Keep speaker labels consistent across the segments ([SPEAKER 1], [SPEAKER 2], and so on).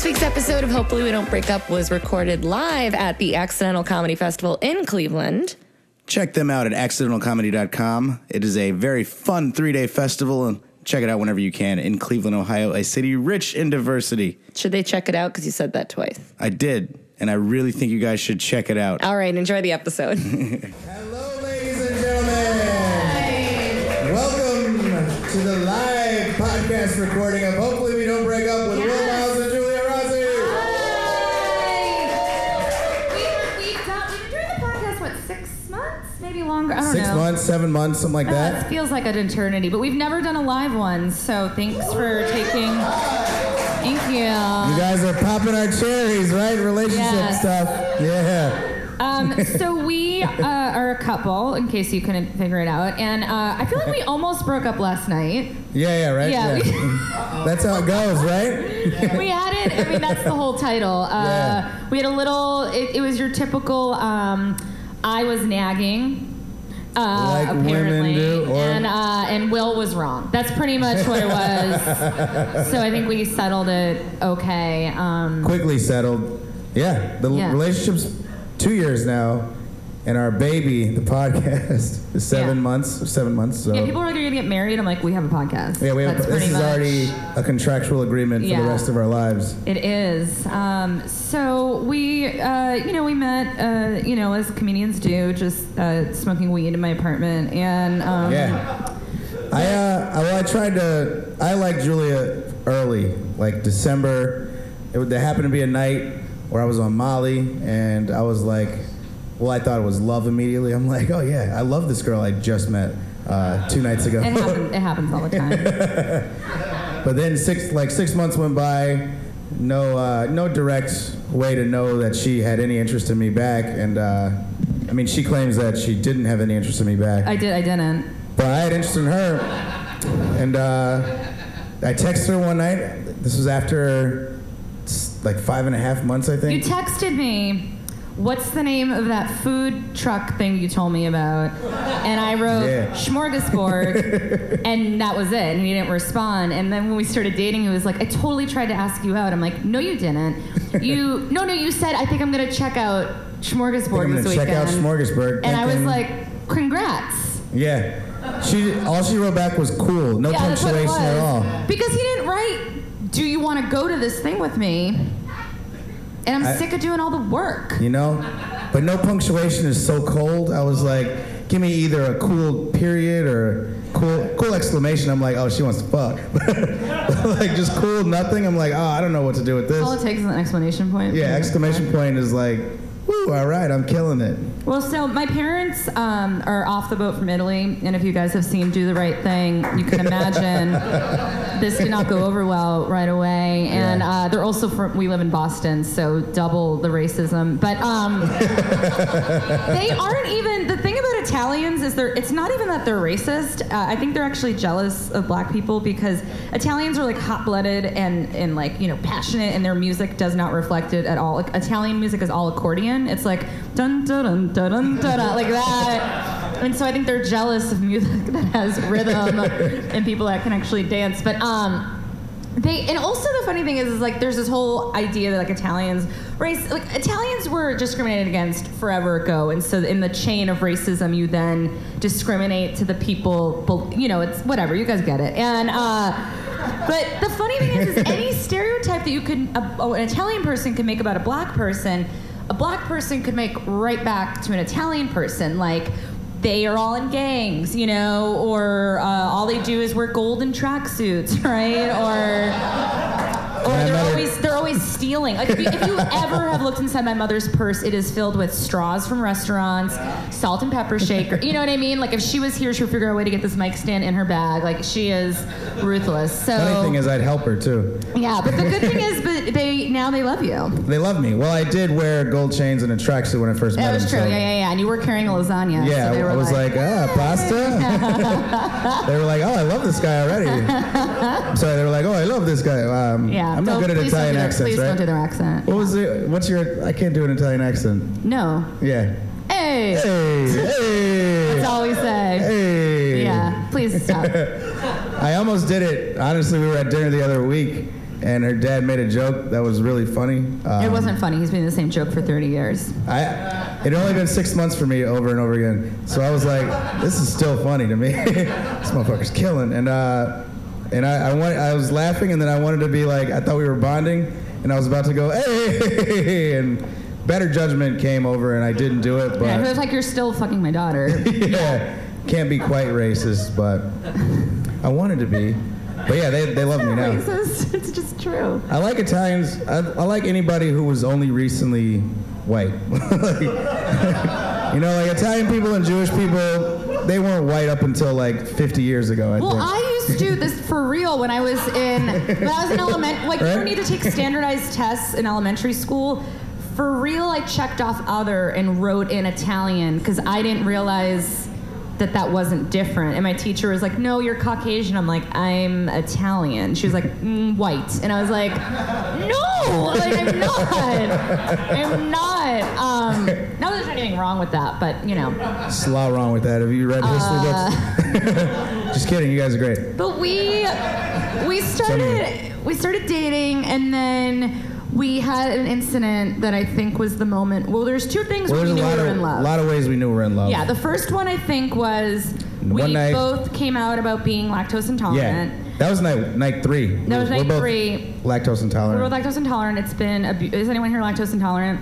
[SPEAKER 1] This week's episode of Hopefully We Don't Break Up was recorded live at the Accidental Comedy Festival in Cleveland.
[SPEAKER 2] Check them out at accidentalcomedy.com. It is a very fun three day festival, and check it out whenever you can in Cleveland, Ohio, a city rich in diversity.
[SPEAKER 1] Should they check it out? Because you said that twice.
[SPEAKER 2] I did, and I really think you guys should check it out.
[SPEAKER 1] All right, enjoy the episode.
[SPEAKER 3] Hello, ladies and gentlemen. Welcome to the live podcast recording of Hopefully We Don't Break Up with Will
[SPEAKER 4] longer? I don't
[SPEAKER 3] Six
[SPEAKER 4] know.
[SPEAKER 3] months, seven months, something like
[SPEAKER 4] Uh,
[SPEAKER 3] that.
[SPEAKER 4] feels like an eternity, but we've never done a live one, so thanks for taking. Thank you.
[SPEAKER 3] You guys are popping our cherries, right? Relationship
[SPEAKER 4] Yes.
[SPEAKER 3] stuff. Yeah.
[SPEAKER 4] Um, so we uh, are a couple, in case you couldn't figure it out, and uh, I feel like we almost broke up last night.
[SPEAKER 3] Yeah, yeah, right?
[SPEAKER 4] Yeah,
[SPEAKER 3] That's how it goes, right?
[SPEAKER 4] we had it. I mean, that's the whole title. Uh,
[SPEAKER 3] Yeah.
[SPEAKER 4] We had a little. It, it was your typical. Um, I was nagging. Uh,
[SPEAKER 3] Like women
[SPEAKER 4] apparently,
[SPEAKER 3] do, or-
[SPEAKER 4] and uh, and Will was wrong. That's pretty much what it was. so I think we settled it okay. Um,
[SPEAKER 3] Quickly settled. Yeah, the
[SPEAKER 4] Yeah.
[SPEAKER 3] relationship's two years now, and our baby, the podcast, is seven
[SPEAKER 4] Yeah.
[SPEAKER 3] months. Seven months. So
[SPEAKER 4] yeah, people are like, "Are you gonna get married?" I'm like, "We have a podcast."
[SPEAKER 3] Yeah, we have,
[SPEAKER 4] That's
[SPEAKER 3] this
[SPEAKER 4] pretty
[SPEAKER 3] is
[SPEAKER 4] much-
[SPEAKER 3] already a contractual agreement for
[SPEAKER 4] Yeah.
[SPEAKER 3] the rest of our lives.
[SPEAKER 4] It is. Um, so we, uh, you know, we met, uh, you know, as comedians do, just uh, smoking weed in my apartment, and um,
[SPEAKER 3] Yeah. I uh, I- well, I tried to. I like Julia early, like December. It would, there happened to be a night where I was on Molly, and I was like, well, I thought it was love immediately. I'm like, oh yeah, I love this girl I just met uh, two nights ago.
[SPEAKER 4] It happens. It happens all the time.
[SPEAKER 3] But then six like six months went by, no uh, no direct way to know that she had any interest in me back, and uh, I mean she claims that she didn't have any interest in me back,
[SPEAKER 4] I did. I didn't.
[SPEAKER 3] but I had interest in her, and uh, I texted her one night. This was after like five and a half months, I think.
[SPEAKER 4] You texted me. What's the name of that food truck thing you told me about? And I wrote
[SPEAKER 3] Yeah.
[SPEAKER 4] Smorgasburg, and that was it. And he didn't respond. And then when we started dating, he was like, "I totally tried to ask you out." I'm like, "No, you didn't. You no, no, you said I think I'm gonna check out Smorgasburg
[SPEAKER 3] I'm
[SPEAKER 4] this
[SPEAKER 3] gonna check out Smorgasburg.
[SPEAKER 4] And I was like, "Congrats."
[SPEAKER 3] yeah. She all she wrote back was cool, no
[SPEAKER 4] yeah, that's what it
[SPEAKER 3] punctuation at all.
[SPEAKER 4] Because he didn't write, "Do you want to go to this thing with me?" And I'm
[SPEAKER 3] I-
[SPEAKER 4] sick of doing all the work.
[SPEAKER 3] you know? But no punctuation is so cold. I was like, give me either a cool period or cool cool exclamation. I'm like, oh, she wants to fuck. like just cool nothing. I'm like, oh, I don't know what to do with this.
[SPEAKER 4] All it takes is an exclamation point.
[SPEAKER 3] Yeah, exclamation point is like, woo, all right, I'm killing it.
[SPEAKER 4] Well, so my parents um, are off the boat from Italy, and if you guys have seen Do the Right Thing, you can imagine this did not go over well right away. And uh, they're also from, we live in Boston, so double the racism. But um, they aren't even, the thing about Italians is they're, it's not even that they're racist. Uh, I think they're actually jealous of black people because Italians are like hot blooded and, and like, you know, passionate, and their music does not reflect it at all. Like Italian music is all accordion. It's like dun dun dun dun dun dun, dun like that. And so I think they're jealous of music that has rhythm and people that can actually dance. But um, they and also the funny thing is, is like there's this whole idea that like Italians race like Italians were discriminated against forever ago, and so in the chain of racism, you then discriminate to the people. You know, it's whatever. You guys get it. And uh, but the funny thing is, is any stereotype that you could a, oh, an Italian person can make about a black person, a black person could make right back to an Italian person, like they are all in gangs, you know, or uh, all they do is wear golden tracksuits, right? Or or they're
[SPEAKER 3] met
[SPEAKER 4] always they're always stealing. Like if you, if you ever have looked inside my mother's purse, it is filled with straws from restaurants, salt and pepper shaker. You know what I mean? Like if she was here, she would figure out a way to get this mic stand in her bag. Like she is ruthless. So
[SPEAKER 3] Funny thing is, I'd help her too.
[SPEAKER 4] yeah, but the good thing is, but they now they love you.
[SPEAKER 3] They love me. Well, I did wear gold chains and a tracksuit when I first met
[SPEAKER 4] That
[SPEAKER 3] him.
[SPEAKER 4] was true.
[SPEAKER 3] so-
[SPEAKER 4] Yeah, yeah, yeah. And you were carrying a lasagna.
[SPEAKER 3] Yeah,
[SPEAKER 4] so they were
[SPEAKER 3] I was like, ah, pasta. they were like, oh, I love this guy already. so they were like, oh, I love this guy. Um,
[SPEAKER 4] yeah.
[SPEAKER 3] I'm not
[SPEAKER 4] don't-
[SPEAKER 3] good at
[SPEAKER 4] please don't
[SPEAKER 3] Italian
[SPEAKER 4] do their-
[SPEAKER 3] accents,
[SPEAKER 4] Please
[SPEAKER 3] right?
[SPEAKER 4] don't do their accent.
[SPEAKER 3] What was it? What's your? I can't do an Italian accent.
[SPEAKER 4] No.
[SPEAKER 3] Yeah.
[SPEAKER 4] Hey.
[SPEAKER 3] Hey, hey,
[SPEAKER 4] That's all we say.
[SPEAKER 3] hey.
[SPEAKER 4] Yeah. Please stop.
[SPEAKER 3] I almost did it. Honestly, we were at dinner the other week, and her dad made a joke that was really funny. Um,
[SPEAKER 4] it wasn't funny. He's been the same joke for 30 years.
[SPEAKER 3] I it had only been six months for me over and over again, so I was like, this is still funny to me. this motherfucker's killing, and uh, and I I, want, I was laughing, and then I wanted to be like, I thought we were bonding, and I was about to go, hey, and better judgment came over, and I didn't do it, but
[SPEAKER 4] Yeah, it was like you're still fucking my daughter.
[SPEAKER 3] yeah, can't be quite racist, but I wanted to be. But yeah, they, they love me now.
[SPEAKER 4] Racist. It's just true.
[SPEAKER 3] I like Italians. I, I like anybody who was only recently white. Like, you know, like Italian people and Jewish people, they weren't white up until like 50 years ago. I
[SPEAKER 4] Well,
[SPEAKER 3] think.
[SPEAKER 4] I used to do this for real when I was in when I was in element. Like you don't need to take standardized tests in elementary school. For real, I checked off other and wrote in Italian because I didn't realize that that wasn't different. And my teacher was like, "No, you're Caucasian." I'm like, "I'm Italian." She was like, mm, "White," and I was like, "No, like I'm not. I'm not." Um, not that there's anything wrong with that, but you know.
[SPEAKER 3] There's a lot wrong with that. Have you read history
[SPEAKER 4] Uh,
[SPEAKER 3] books? Just kidding. You guys are great.
[SPEAKER 4] But we we started we started dating and then we had an incident that I think was the moment. Well, there's two things
[SPEAKER 3] Well,
[SPEAKER 4] we knew we were
[SPEAKER 3] of,
[SPEAKER 4] in love.
[SPEAKER 3] A lot of ways we knew we were in love.
[SPEAKER 4] yeah, the first one I think was we
[SPEAKER 3] night-
[SPEAKER 4] both came out about being lactose intolerant.
[SPEAKER 3] Yeah. That was night night three.
[SPEAKER 4] That was night three.
[SPEAKER 3] Lactose intolerant.
[SPEAKER 4] We're both lactose intolerant. It's been abu- is anyone here lactose intolerant?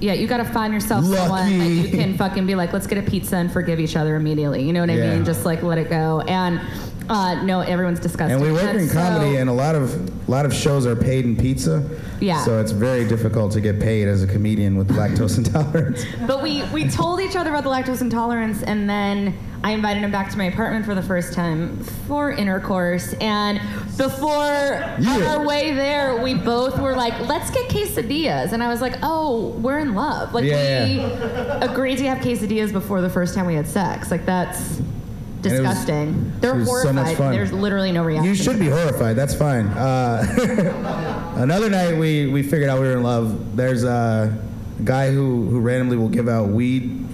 [SPEAKER 4] Yeah, you gotta find yourself someone that you can fucking be like, let's get a pizza and forgive each other immediately. You know what I
[SPEAKER 3] Yeah.
[SPEAKER 4] mean? Just like let it go. And uh, no, everyone's disgusting.
[SPEAKER 3] And we work in
[SPEAKER 4] so-
[SPEAKER 3] comedy, and a lot of a lot of shows are paid in pizza.
[SPEAKER 4] Yeah.
[SPEAKER 3] So it's very difficult to get paid as a comedian with lactose intolerance.
[SPEAKER 4] But we, we told each other about the lactose intolerance, and then I invited him back to my apartment for the first time for intercourse. And before on our way there, we both were like, "Let's get quesadillas," and I was like, "Oh, we're in love." Like
[SPEAKER 3] Yeah,
[SPEAKER 4] we agreed to have quesadillas before the first time we had sex. Like that's
[SPEAKER 3] was-
[SPEAKER 4] disgusting. They're
[SPEAKER 3] was so
[SPEAKER 4] horrified.
[SPEAKER 3] fun.
[SPEAKER 4] There's literally no reaction.
[SPEAKER 3] You should be horrified. That's fine. Uh, another night, we, we figured out we were in love. There's a guy who, who randomly will give out weed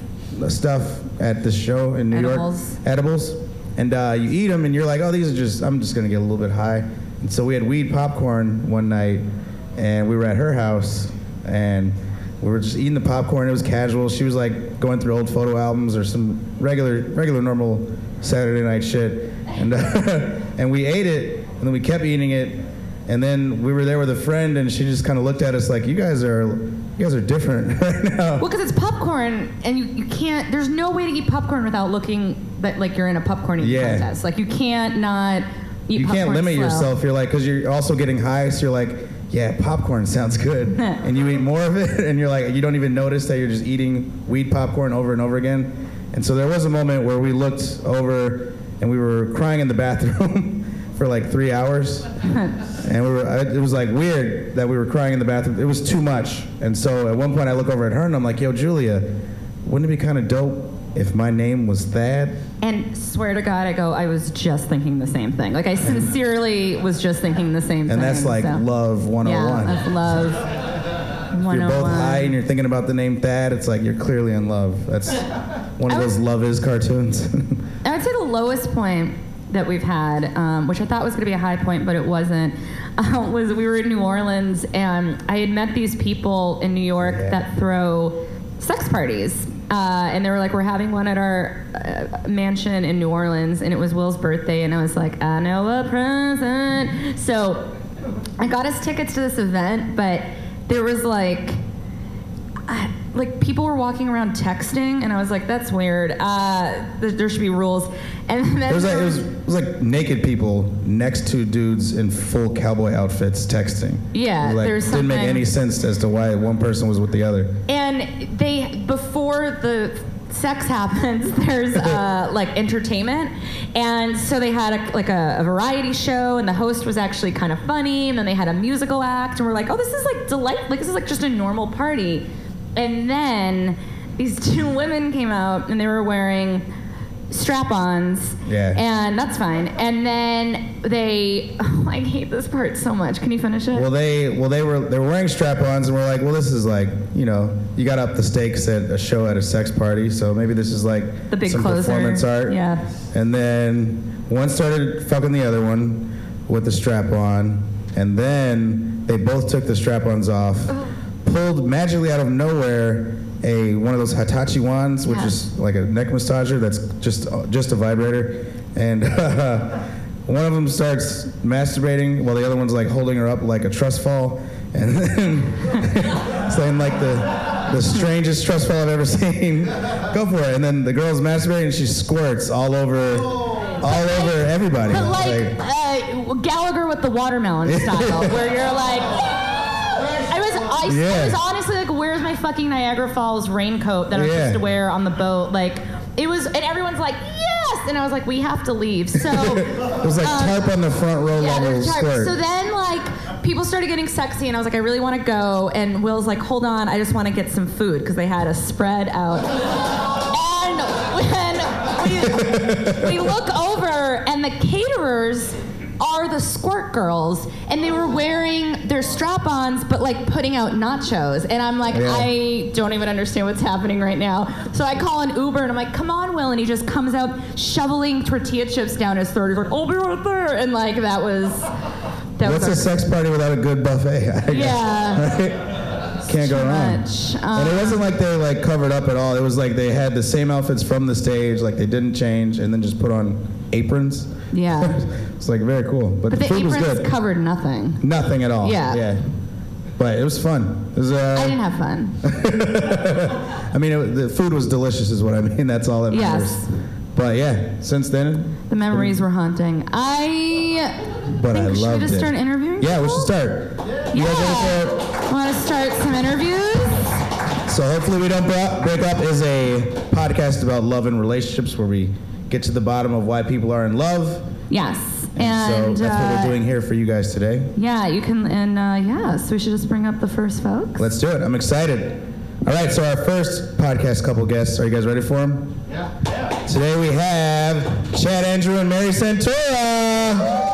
[SPEAKER 3] stuff at the show in New
[SPEAKER 4] Edibles.
[SPEAKER 3] York. Edibles. And uh, you eat them, and you're like, oh, these are just, I'm just going to get a little bit high. And so we had weed popcorn one night, and we were at her house, and we were just eating the popcorn. It was casual. She was like going through old photo albums or some regular, regular, normal Saturday night shit, and uh, and we ate it, and then we kept eating it, and then we were there with a friend, and she just kind of looked at us like, "You guys are, you guys are different right now."
[SPEAKER 4] Well, because it's popcorn, and you, you can't. There's no way to eat popcorn without looking that like you're in a popcorn eating
[SPEAKER 3] Yeah.
[SPEAKER 4] contest. Like you can't not eat.
[SPEAKER 3] you can't limit
[SPEAKER 4] slow.
[SPEAKER 3] yourself. You're like, because you're also getting high, so you're like, yeah, popcorn sounds good, and you eat more of it, and you're like, you don't even notice that you're just eating weed popcorn over and over again. And so there was a moment where we looked over, and we were crying in the bathroom for like three hours, and we were. It was like weird that we were crying in the bathroom. It was too much, and so at one point I look over at her, and I'm like, yo, Julia, wouldn't it be kind of dope if my name was Thad?
[SPEAKER 4] And swear to God, I go. I was just thinking the same thing. Like I sincerely was just thinking the same thing.
[SPEAKER 3] And that's like
[SPEAKER 4] so.
[SPEAKER 3] love 101.
[SPEAKER 4] Yeah, oh that's love.
[SPEAKER 3] If you're both
[SPEAKER 4] 101.
[SPEAKER 3] high and you're thinking about the name Thad, it's like you're clearly in love. That's one of those love is cartoons.
[SPEAKER 4] I would say the lowest point that we've had, um, which I thought was going to be a high point, but it wasn't, uh, was we were in New Orleans and I had met these people in New York
[SPEAKER 3] Yeah.
[SPEAKER 4] that throw sex parties. Uh, and they were like, we're having one at our uh, mansion in New Orleans, and it was Will's birthday, and I was like, I know a present. So I got us tickets to this event, but there was like, I- like people were walking around texting, and I was like, "That's weird. Uh, there, there should be rules." And then
[SPEAKER 3] It was like
[SPEAKER 4] there
[SPEAKER 3] it was,
[SPEAKER 4] was-
[SPEAKER 3] it was like naked people next to dudes in full cowboy outfits texting.
[SPEAKER 4] Yeah,
[SPEAKER 3] like,
[SPEAKER 4] there's
[SPEAKER 3] didn't make any sense as to why one person was with the other.
[SPEAKER 4] and they before the sex happens, there's uh, like entertainment, and so they had a, like a, a variety show, and the host was actually kind of funny, and then they had a musical act, and we're like, "Oh, this is like delight! Like this is like just a normal party," and then these two women came out, and they were wearing strap-ons.
[SPEAKER 3] Yeah.
[SPEAKER 4] And that's fine. And then they, oh, I hate this part so much. Can you finish it?
[SPEAKER 3] Well, they well they were they were wearing strap-ons, and we're like, well, this is like you know you got up the stakes at a show at a sex party, so maybe this is like
[SPEAKER 4] The big
[SPEAKER 3] some
[SPEAKER 4] closer.
[SPEAKER 3] performance art.
[SPEAKER 4] Yeah.
[SPEAKER 3] And then one started fucking the other one with the strap on, and then they both took the strap-ons off, oh. pulled magically out of nowhere a one of those Hitachi wands, which
[SPEAKER 5] Yeah.
[SPEAKER 3] is like a neck massager that's just just a vibrator, and one of them starts masturbating while the other one's like holding her up like a trust fall, and then saying like the the strangest trust fall I've ever seen. Go for it, and then the girl's masturbating and she squirts all over all over everybody.
[SPEAKER 5] But like uh, Gallagher with the watermelon style, where you're like, I was, I, I was honestly like, where's my fucking Niagara Falls raincoat that I'm
[SPEAKER 3] Yeah.
[SPEAKER 5] supposed to wear on the boat? Like, it was, and everyone's like, yes, and I was like, we have to leave. So.
[SPEAKER 3] it was like
[SPEAKER 5] um,
[SPEAKER 3] tarp on the front row
[SPEAKER 5] Yeah,
[SPEAKER 3] level
[SPEAKER 5] there's tarp.
[SPEAKER 3] squirt.
[SPEAKER 5] So then, like, people started getting sexy, and I was like, I really want to go. And Will's like, hold on, I just want to get some food because they had a spread out. And when we, we look over, and the caterers are the squirt girls, and they were wearing their strap-ons, but like putting out nachos. And I'm like,
[SPEAKER 3] Yeah.
[SPEAKER 5] I don't even understand what's happening right now. So I call an Uber, and I'm like, come on, Will, and he just comes out shoveling tortilla chips down his throat. He's like, I'll be right there, and like that was that
[SPEAKER 3] What's a
[SPEAKER 5] was our,
[SPEAKER 3] sex party without a good buffet? I guess.
[SPEAKER 5] yeah.
[SPEAKER 3] Can't go wrong.
[SPEAKER 5] much.
[SPEAKER 3] and it wasn't like they like covered up at all. It was like they had the same outfits from the stage, like they didn't change, and then just put on aprons.
[SPEAKER 5] Yeah.
[SPEAKER 3] it's like very cool. But,
[SPEAKER 5] But
[SPEAKER 3] the
[SPEAKER 5] the
[SPEAKER 3] food was
[SPEAKER 5] aprons
[SPEAKER 3] good.
[SPEAKER 5] covered nothing.
[SPEAKER 3] Nothing at all.
[SPEAKER 5] Yeah.
[SPEAKER 3] Yeah. But it was fun. It was. Uh,
[SPEAKER 5] I didn't have fun.
[SPEAKER 3] I mean, it, the food was delicious, is what I mean. That's all that matters.
[SPEAKER 5] Yes.
[SPEAKER 3] But yeah, since then,
[SPEAKER 5] The memories were haunting. I
[SPEAKER 3] but
[SPEAKER 5] think
[SPEAKER 3] I
[SPEAKER 5] should we
[SPEAKER 3] loved
[SPEAKER 5] just
[SPEAKER 3] it.
[SPEAKER 5] start interviewing?
[SPEAKER 3] Yeah, we should start. You guys it?
[SPEAKER 5] Want to start some interviews?
[SPEAKER 3] So hopefully we don't Bro- break up is a podcast about love and relationships where we get to the bottom of why people are in love.
[SPEAKER 5] Yes.
[SPEAKER 3] so
[SPEAKER 5] And
[SPEAKER 3] that's what
[SPEAKER 5] uh,
[SPEAKER 3] we're doing here for you guys today.
[SPEAKER 5] Yeah, you can. And uh, yeah, so we should just bring up the first folks.
[SPEAKER 3] Let's do it. I'm excited. All right, so our first podcast couple guests. Are you guys ready for them? Yeah. Today we have Chad Andrew and Mary Santora.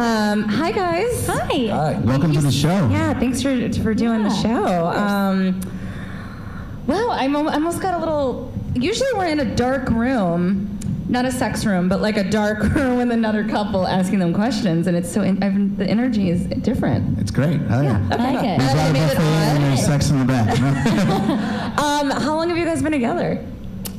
[SPEAKER 4] Um, hi guys.
[SPEAKER 6] Hi. Hi.
[SPEAKER 2] Welcome to the show.
[SPEAKER 4] Yeah, thanks for for doing the show. Um, well, I'm I almost got a little. Usually we're in a dark room, not a sex room, but like a dark room with another couple asking them questions, and it's so in, I've, the energy is different.
[SPEAKER 2] It's great. Hell yeah.
[SPEAKER 4] Okay.
[SPEAKER 6] I like it.
[SPEAKER 2] There's a lot of buffet and there's sex in the back.
[SPEAKER 4] Um, how long have you guys been together?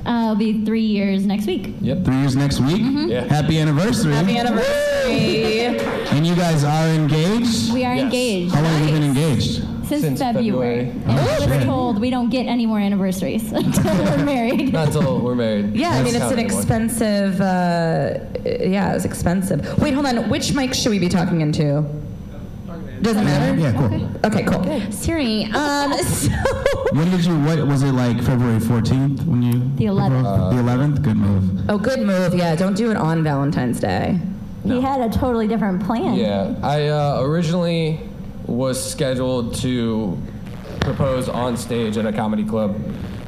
[SPEAKER 6] Uh, it'll be three years next week.
[SPEAKER 7] Yep.
[SPEAKER 2] Three years next week.
[SPEAKER 7] Yeah.
[SPEAKER 2] Happy anniversary.
[SPEAKER 4] Happy anniversary.
[SPEAKER 2] And you guys are engaged?
[SPEAKER 6] We are
[SPEAKER 7] Yes.
[SPEAKER 6] engaged
[SPEAKER 2] How long have you been engaged?
[SPEAKER 6] since,
[SPEAKER 7] Since
[SPEAKER 6] February.
[SPEAKER 7] February.
[SPEAKER 6] And
[SPEAKER 2] Oh,
[SPEAKER 6] we were told we don't get any more anniversaries until we're married.
[SPEAKER 7] Not until we're married.
[SPEAKER 4] Yeah, I mean it's an expensive. Uh, yeah, it's expensive. Wait, hold on. Which mic should we be talking into? Doesn't matter.
[SPEAKER 2] Yeah, cool.
[SPEAKER 4] Okay, cool. Siri. Um, so
[SPEAKER 2] When did you, what was it like February 14th when you?
[SPEAKER 6] The 11th.
[SPEAKER 2] the 11th? Good move.
[SPEAKER 4] Oh, good move. Yeah, don't do it on Valentine's Day.
[SPEAKER 6] He had a totally different plan.
[SPEAKER 7] Yeah. I uh, originally was scheduled to propose on stage at a comedy club,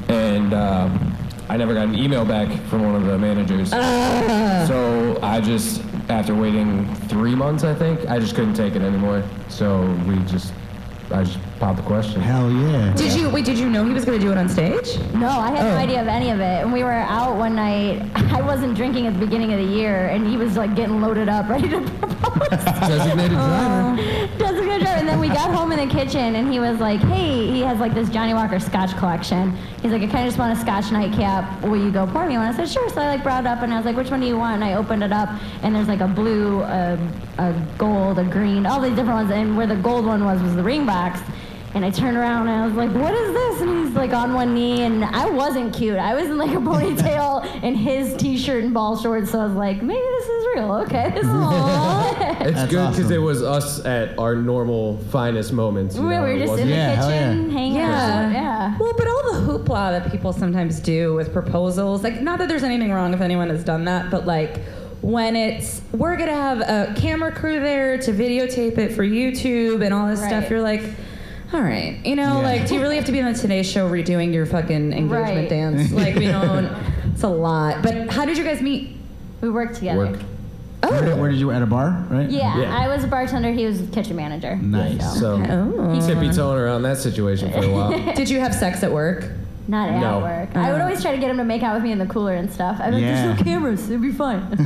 [SPEAKER 7] and um, I never got an email back from one of the managers. So I just, after waiting three months, I think, I just couldn't take it anymore. So we just, I just popped the question.
[SPEAKER 2] Hell yeah.
[SPEAKER 4] Did you wait? Did you know he was going to do it on stage?
[SPEAKER 6] No, I had
[SPEAKER 4] Oh.
[SPEAKER 6] no idea of any of it. And we were out one night. I wasn't drinking at the beginning of the year, and he was like getting loaded up, ready to propose.
[SPEAKER 7] Designated driver. Oh.
[SPEAKER 6] Designated driver. And then we got home in the kitchen, and he was like, "Hey, he has like this Johnnie Walker Scotch collection. He's like, I kind of just want a Scotch nightcap. Will you go pour me one?" I said, "Sure." So I like brought it up, and I was like, "Which one do you want?" And I opened it up, and there's like a blue, a, a gold, a green, all these different ones. And where the gold one was was the ring box. And I turned around and I was like, what is this? And he's like on one knee and I wasn't cute. I was in like a ponytail and his t-shirt and ball shorts. So I was like, maybe this is real. Okay, this is Aww.
[SPEAKER 7] It's
[SPEAKER 2] That's
[SPEAKER 7] good because
[SPEAKER 2] awesome.
[SPEAKER 7] it was us at our normal finest moments. you
[SPEAKER 6] we
[SPEAKER 7] know,
[SPEAKER 6] were
[SPEAKER 7] it
[SPEAKER 6] just in
[SPEAKER 7] wasn't-
[SPEAKER 6] the
[SPEAKER 2] Yeah, hell
[SPEAKER 6] kitchen
[SPEAKER 2] yeah.
[SPEAKER 6] hanging
[SPEAKER 4] Yeah.
[SPEAKER 6] out. Yeah.
[SPEAKER 4] Well, but all the hoopla that people sometimes do with proposals, like, not that there's anything wrong if anyone has done that, but like, when it's we're gonna have a camera crew there to videotape it for YouTube and all this stuff, you're like, all right, you know,
[SPEAKER 2] Yeah.
[SPEAKER 4] like, do you really have to be on the Today Show redoing your fucking engagement
[SPEAKER 6] Right.
[SPEAKER 4] dance? Like, we don't. It's a lot. But how did you guys meet?
[SPEAKER 6] We worked together.
[SPEAKER 7] Work. Oh.
[SPEAKER 2] Where, did- where did you, at a bar, right?
[SPEAKER 6] Yeah,
[SPEAKER 7] Yeah.
[SPEAKER 6] I was a bartender. He was a kitchen manager.
[SPEAKER 2] Nice.
[SPEAKER 7] So
[SPEAKER 4] Oh.
[SPEAKER 7] tippy toeing around that situation for a while.
[SPEAKER 4] Did you have sex at work?
[SPEAKER 6] Not at
[SPEAKER 7] No.
[SPEAKER 6] work. I would always try to get him to make out with me in the cooler and stuff. I'd be like,
[SPEAKER 3] Yeah.
[SPEAKER 6] there's no cameras. It'd be fine.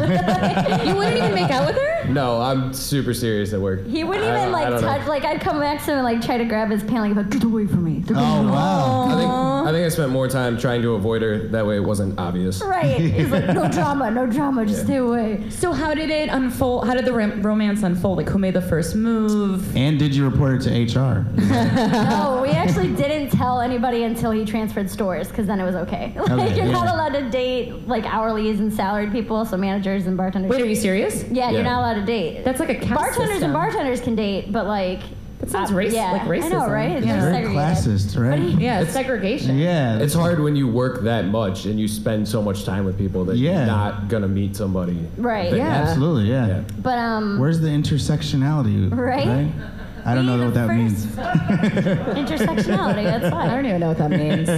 [SPEAKER 4] You wouldn't even make out with her?
[SPEAKER 7] No, I'm super serious at work.
[SPEAKER 6] he wouldn't
[SPEAKER 7] I-
[SPEAKER 6] even
[SPEAKER 7] I
[SPEAKER 6] like
[SPEAKER 7] don't know.
[SPEAKER 6] touch. Like I'd come back to him and like try to grab his pant, like, like get away from me. They're
[SPEAKER 3] Oh
[SPEAKER 6] gonna-
[SPEAKER 3] wow.
[SPEAKER 7] I think I think I spent more time trying to avoid her. That way, it wasn't obvious.
[SPEAKER 6] Right. He's like, no drama, no drama, just stay away.
[SPEAKER 4] So how did it unfold? How did the rom- romance unfold? Like who made the first move?
[SPEAKER 3] And did you report it to HR?
[SPEAKER 6] No, we actually didn't tell anybody until he transferred stores, because then it was okay. Like
[SPEAKER 3] Okay,
[SPEAKER 6] you're not allowed to date like hourlies and salaried people, so managers and bartenders.
[SPEAKER 4] Wait, are you serious?
[SPEAKER 6] Yeah, you're not allowed to date.
[SPEAKER 4] That's like a caste
[SPEAKER 6] bartenders
[SPEAKER 4] system.
[SPEAKER 6] and bartenders can date, but like
[SPEAKER 4] That sounds
[SPEAKER 6] uh,
[SPEAKER 4] race-
[SPEAKER 6] yeah,
[SPEAKER 4] like
[SPEAKER 6] I know, right? It's
[SPEAKER 4] Yeah.
[SPEAKER 6] just
[SPEAKER 3] Very
[SPEAKER 6] segregated.
[SPEAKER 3] classist, right?
[SPEAKER 4] Yeah, it's segregation.
[SPEAKER 3] Yeah.
[SPEAKER 7] It's hard when you work that much and you spend so much time with people that
[SPEAKER 3] Yeah.
[SPEAKER 7] you're not gonna meet somebody.
[SPEAKER 6] Right.
[SPEAKER 4] Yeah.
[SPEAKER 3] Absolutely, yeah.
[SPEAKER 7] Yeah.
[SPEAKER 6] But um,
[SPEAKER 3] Where's the intersectionality?
[SPEAKER 6] Right?
[SPEAKER 3] I don't know what that means.
[SPEAKER 6] intersectionality. That's fine.
[SPEAKER 4] I don't even know what that means.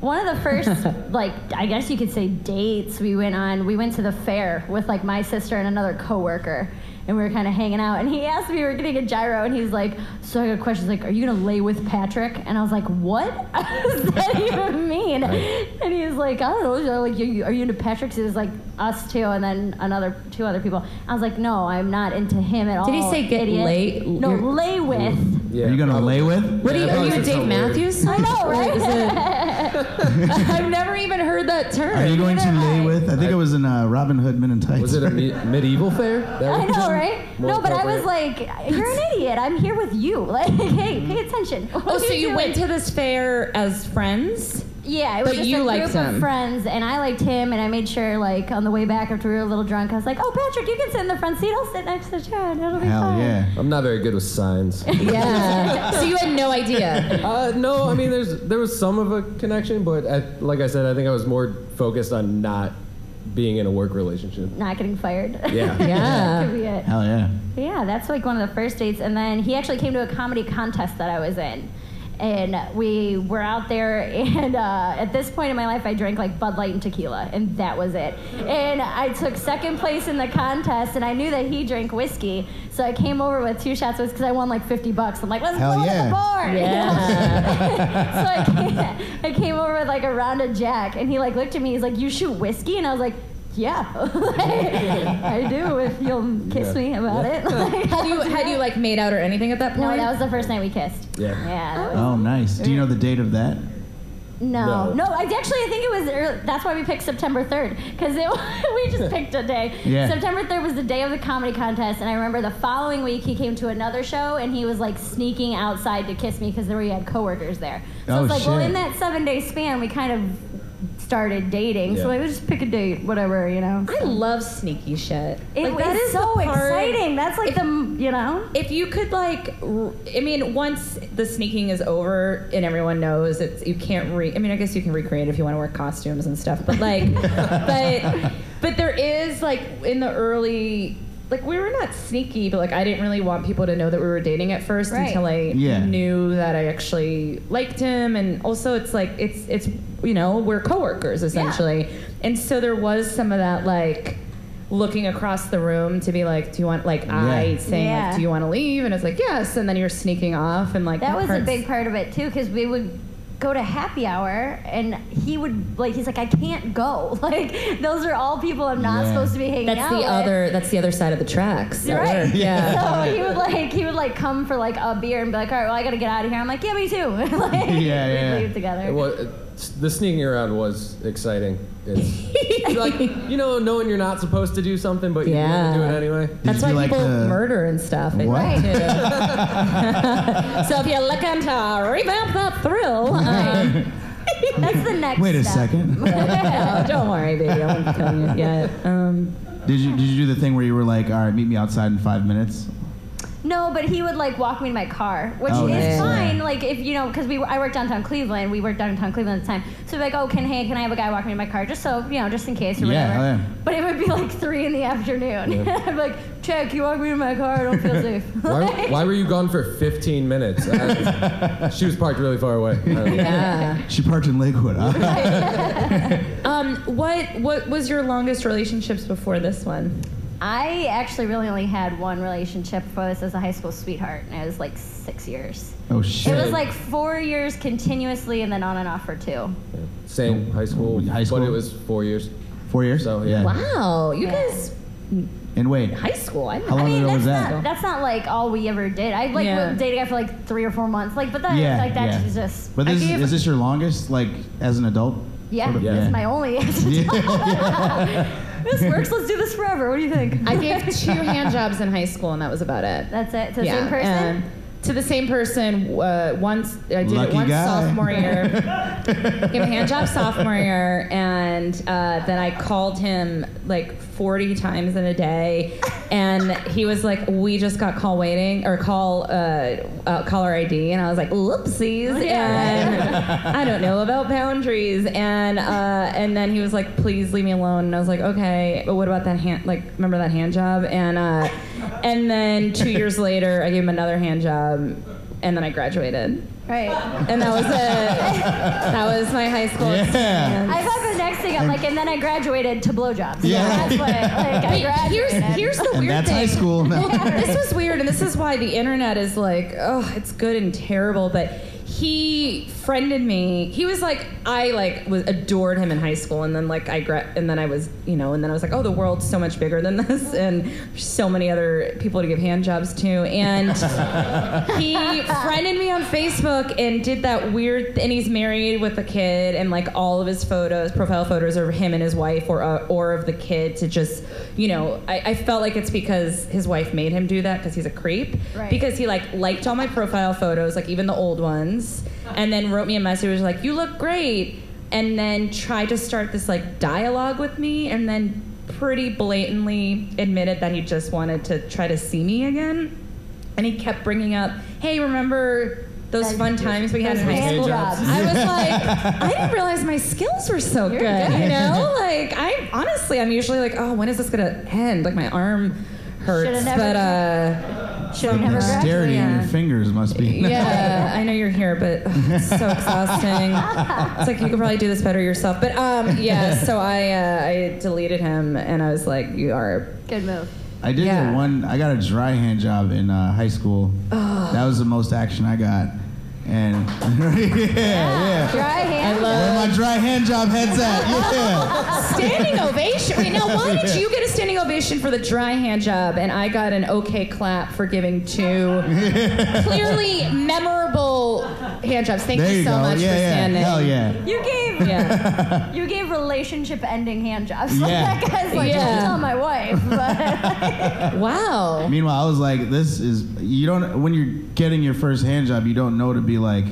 [SPEAKER 6] One of the first, like, I guess you could say dates we went on, we went to the fair with, like, my sister and another coworker. And we were kind of hanging out. And he asked me, we were getting a gyro, and he's like, So I got a question. He's like, Are you going to lay with Patrick? And I was like, What does that even mean? And he was like, I don't know. So, Like, are you, are you into Patrick? So it was like us two, and then another two other people. I was like, No, I'm not into him at all.
[SPEAKER 4] Did he say get
[SPEAKER 6] idiot."
[SPEAKER 4] lay-
[SPEAKER 6] No,
[SPEAKER 4] you're-
[SPEAKER 6] lay with.
[SPEAKER 7] Yeah,
[SPEAKER 3] Are you gonna
[SPEAKER 7] probably.
[SPEAKER 3] lay with?
[SPEAKER 4] What are you,
[SPEAKER 7] Yeah,
[SPEAKER 4] are
[SPEAKER 7] probably
[SPEAKER 4] you a
[SPEAKER 7] said
[SPEAKER 4] Dave
[SPEAKER 7] something weird.
[SPEAKER 4] Matthews?
[SPEAKER 6] I know, right?
[SPEAKER 4] is it- I've never even heard that term.
[SPEAKER 3] Are you going to lay with? I think it was in uh, Robin Hood Men in Tights.
[SPEAKER 7] Was it a me- medieval fair? That
[SPEAKER 6] I
[SPEAKER 7] was
[SPEAKER 6] know, right? No, but I was like, "You're an idiot. I'm here with you. Like, hey, pay attention." What
[SPEAKER 4] Oh,
[SPEAKER 6] are
[SPEAKER 4] so you
[SPEAKER 6] doing?
[SPEAKER 4] went to this fair as friends?
[SPEAKER 6] Yeah, it was
[SPEAKER 4] But
[SPEAKER 6] just
[SPEAKER 4] you
[SPEAKER 6] a
[SPEAKER 4] liked
[SPEAKER 6] group
[SPEAKER 4] him.
[SPEAKER 6] of friends, and I liked him, and I made sure, like, on the way back after we were a little drunk, I was like, "Oh, Patrick, you can sit in the front seat. I'll sit next to Chad. It'll be
[SPEAKER 3] Hell
[SPEAKER 6] fine."
[SPEAKER 3] yeah.
[SPEAKER 7] I'm not very good with signs.
[SPEAKER 4] Yeah. so you had no idea.
[SPEAKER 7] uh, no, I mean, there's there was some of a connection, but I, like I said, I think I was more focused on not being in a work relationship.
[SPEAKER 6] Not getting fired.
[SPEAKER 7] Yeah.
[SPEAKER 6] that
[SPEAKER 4] Yeah.
[SPEAKER 6] could be it.
[SPEAKER 3] Hell yeah.
[SPEAKER 6] But yeah, that's like one of the first dates. And then he actually came to a comedy contest that I was in. And we were out there, and uh, at this point in my life, I drank like Bud Light and tequila, and that was it. And I took second place in the contest, and I knew that he drank whiskey, so I came over with two shots of because I won like 50 bucks. I'm like, let's
[SPEAKER 3] Hell
[SPEAKER 6] blow it
[SPEAKER 3] yeah.
[SPEAKER 6] at the bar.
[SPEAKER 4] Yeah.
[SPEAKER 6] so I came, I came over with like a round of Jack, and he like looked at me. He's like, "You shoot whiskey?" And I was like, "Yeah, I do. If you'll kiss me about it." Like,
[SPEAKER 4] Had you had you like made out or anything at that point?
[SPEAKER 6] no, that was the first night we kissed.
[SPEAKER 7] Yeah.
[SPEAKER 6] Yeah.
[SPEAKER 3] Oh, nice. Do you know the date of that?
[SPEAKER 6] no,
[SPEAKER 7] No.
[SPEAKER 6] no. I actually I think it was. Early, that's why we picked September third because we just picked a day.
[SPEAKER 3] Yeah.
[SPEAKER 6] September third was the day of the comedy contest, and I remember the following week he came to another show and he was like sneaking outside to kiss me because we had coworkers there. So
[SPEAKER 3] Oh,
[SPEAKER 6] it's like, well, in that seven day span, we kind of started dating. So
[SPEAKER 7] Yeah.
[SPEAKER 6] would just pick a date, whatever, you know.
[SPEAKER 4] I love sneaky shit.
[SPEAKER 6] It
[SPEAKER 4] like, that
[SPEAKER 6] is
[SPEAKER 4] is the
[SPEAKER 6] so
[SPEAKER 4] part-
[SPEAKER 6] exciting. That's like
[SPEAKER 4] If-
[SPEAKER 6] the you know.
[SPEAKER 4] If you could like, I mean, once the sneaking is over and everyone knows it's, you can't re. I mean, I guess you can recreate if you want to wear costumes and stuff, but like, but but there is like in the early. Like we were not sneaky, but like I didn't really want people to know that we were dating at first
[SPEAKER 6] Right.
[SPEAKER 4] until I
[SPEAKER 3] Yeah.
[SPEAKER 4] knew that I actually liked him, and also it's like it's it's you know we're coworkers essentially, and so there was some of that like looking across the room to be like, do you want like I saying
[SPEAKER 6] Yeah.
[SPEAKER 4] like, do you want to leave? And it's like yes, and then you're sneaking off and like
[SPEAKER 6] That was a big part of it too, because we would go to happy hour and he would like he's like I can't go like those are all people I'm not
[SPEAKER 3] Yeah.
[SPEAKER 6] supposed to be hanging
[SPEAKER 4] That's
[SPEAKER 6] out
[SPEAKER 4] the
[SPEAKER 6] with.
[SPEAKER 4] other. That's the other side of the tracks. at
[SPEAKER 6] Right.
[SPEAKER 4] Yeah.
[SPEAKER 6] So he would like he would like come for like a beer and be like, all right, well I gotta get out of here. I'm like, yeah, me too. like,
[SPEAKER 3] Yeah,
[SPEAKER 6] we'd
[SPEAKER 3] yeah.
[SPEAKER 6] leave together.
[SPEAKER 7] Well, the sneaking around was exciting. It's like you know, knowing you're not supposed to do something, but you
[SPEAKER 4] Yeah.
[SPEAKER 7] want to do it anyway.
[SPEAKER 4] That's why
[SPEAKER 3] like,
[SPEAKER 4] people
[SPEAKER 3] the-
[SPEAKER 4] murder and stuff.
[SPEAKER 3] What?
[SPEAKER 4] think, too. so if you're looking to revamp that thrill, um,
[SPEAKER 6] That's the next
[SPEAKER 3] Wait a
[SPEAKER 6] step.
[SPEAKER 3] second.
[SPEAKER 4] don't worry, baby. I won't kill you yet. Um,
[SPEAKER 3] Did you did you do the thing where you were like, all right, meet me outside in five minutes?
[SPEAKER 6] No, but he would like walk me to my car, which
[SPEAKER 3] Oh,
[SPEAKER 6] is
[SPEAKER 3] nice.
[SPEAKER 6] fine. Like if you know, because we I worked downtown Cleveland, we worked downtown Cleveland at the time. So like, oh, can hey, can I have a guy walk me to my car, just so you know, just in case or
[SPEAKER 3] Yeah,
[SPEAKER 6] whatever.
[SPEAKER 3] oh, yeah.
[SPEAKER 6] But it would be like three in the afternoon. I'm like, check, you walk me to my car, I don't feel safe.
[SPEAKER 7] Why, why were you gone for 15 minutes? I- she was parked really far away. I don't know.
[SPEAKER 4] yeah.
[SPEAKER 3] She parked in Lakewood. Huh?
[SPEAKER 4] Um, what what was your longest relationships before this one?
[SPEAKER 6] I actually really only had one relationship before this as a high school sweetheart, and it was like six years.
[SPEAKER 3] Oh shit.
[SPEAKER 6] It was like four years continuously, and then on and off for two.
[SPEAKER 7] Same high school,
[SPEAKER 3] High school?
[SPEAKER 7] but it was four years.
[SPEAKER 3] four years.
[SPEAKER 7] So, yeah.
[SPEAKER 4] Wow, you
[SPEAKER 6] Yeah.
[SPEAKER 4] guys,
[SPEAKER 3] And wait,
[SPEAKER 4] high school. I
[SPEAKER 3] how long
[SPEAKER 6] I mean,
[SPEAKER 3] ago
[SPEAKER 6] that's
[SPEAKER 3] was that?
[SPEAKER 6] not that's not like all we ever did. I like
[SPEAKER 4] Yeah.
[SPEAKER 6] dated a guy for like three or four months, like, but that
[SPEAKER 3] Yeah,
[SPEAKER 6] like that
[SPEAKER 3] yeah.
[SPEAKER 6] just
[SPEAKER 3] But this
[SPEAKER 4] gave-
[SPEAKER 3] is this your longest, like as an adult?
[SPEAKER 6] yeah,
[SPEAKER 3] Sort of-
[SPEAKER 7] Yeah.
[SPEAKER 6] This is my only. this works. Let's do this forever. What do you think?
[SPEAKER 4] I gave two hand jobs in high school, and that was about it.
[SPEAKER 6] That's it. To the same person.
[SPEAKER 4] and to the same person. Uh, once I did
[SPEAKER 3] Lucky
[SPEAKER 4] it once
[SPEAKER 3] guy.
[SPEAKER 4] sophomore year. gave a hand job sophomore year, and uh, then I called him like 40 times in a day, and he was like, "We just got call waiting or call uh, uh, caller ID," and I was like, "Whoopsies!" And I don't know about boundaries, and uh, and then he was like, "Please leave me alone," and I was like, "Okay, but what about that hand? Like, remember that hand job?" And uh, and then two years later, I gave him another hand job, and then I graduated.
[SPEAKER 6] right.
[SPEAKER 4] And that was it. that was my high school
[SPEAKER 3] Yeah.
[SPEAKER 4] experience.
[SPEAKER 6] I thought the next thing I'm like, and then I graduated to blowjobs.
[SPEAKER 3] Yeah.
[SPEAKER 6] That's what. Like, I
[SPEAKER 4] Wait, here's
[SPEAKER 6] graduated.
[SPEAKER 4] here's the
[SPEAKER 3] and
[SPEAKER 4] weird
[SPEAKER 3] that's
[SPEAKER 4] thing.
[SPEAKER 3] high school. No.
[SPEAKER 4] this was weird, and this is why the internet is like, oh, it's good and terrible. But he friended me. He was like, I like was adored him in high school, and then like I gra- and then I was, you know, and then I was like, oh, the world's so much bigger than this, and so many other people to give hand jobs to, and he friended me on Facebook and did that weird, and he's married with a kid, and like all of his photos, profile photos, are him and his wife, or uh, or of the kid to just, you know, I, I felt like it's because his wife made him do that because he's a creep,
[SPEAKER 6] Right.
[SPEAKER 4] because he like liked all my profile photos, like even the old ones, and then wrote me a message was like, "You look great," and then tried to start this like dialogue with me, and then pretty blatantly admitted that he just wanted to try to see me again. And he kept bringing up, hey, remember those fun times we had in high school?
[SPEAKER 6] jobs.
[SPEAKER 4] I was like, I didn't realize my skills were so good, you know? Like, I honestly, I'm usually like, oh, when is this gonna end? Like, my arm hurts. But, uh,
[SPEAKER 6] Should have never
[SPEAKER 3] Dexterity
[SPEAKER 6] graduated.
[SPEAKER 3] in your fingers must be.
[SPEAKER 4] yeah, I know you're here, but ugh, it's so exhausting. It's like you could probably do this better yourself. But um, yeah, so I uh, I deleted him, and I was like, you are
[SPEAKER 6] Good move.
[SPEAKER 3] I did
[SPEAKER 4] Yeah.
[SPEAKER 3] get one. I got a dry hand job in uh, high school.
[SPEAKER 4] Oh.
[SPEAKER 3] That was the most action I got. And yeah, yeah.
[SPEAKER 6] Dry hand.
[SPEAKER 3] Where my dry hand job heads at? Yeah.
[SPEAKER 4] standing ovation. Wait, now why did you get a standing ovation for the dry hand job, and I got an okay clap for giving two clearly memorable hand jobs? Thank
[SPEAKER 3] There
[SPEAKER 4] you
[SPEAKER 3] you
[SPEAKER 4] so
[SPEAKER 3] go.
[SPEAKER 4] much
[SPEAKER 3] yeah,
[SPEAKER 4] for
[SPEAKER 3] yeah.
[SPEAKER 4] standing.
[SPEAKER 3] Hell yeah.
[SPEAKER 6] You gave
[SPEAKER 4] Yeah.
[SPEAKER 6] you gave relationship ending hand jobs. Like,
[SPEAKER 3] Yeah.
[SPEAKER 6] that guy's like,
[SPEAKER 4] Yeah.
[SPEAKER 6] don't tell my wife. But
[SPEAKER 4] Wow.
[SPEAKER 3] Meanwhile, I was like, this is you don't when you're getting your first hand job, you don't know to be like,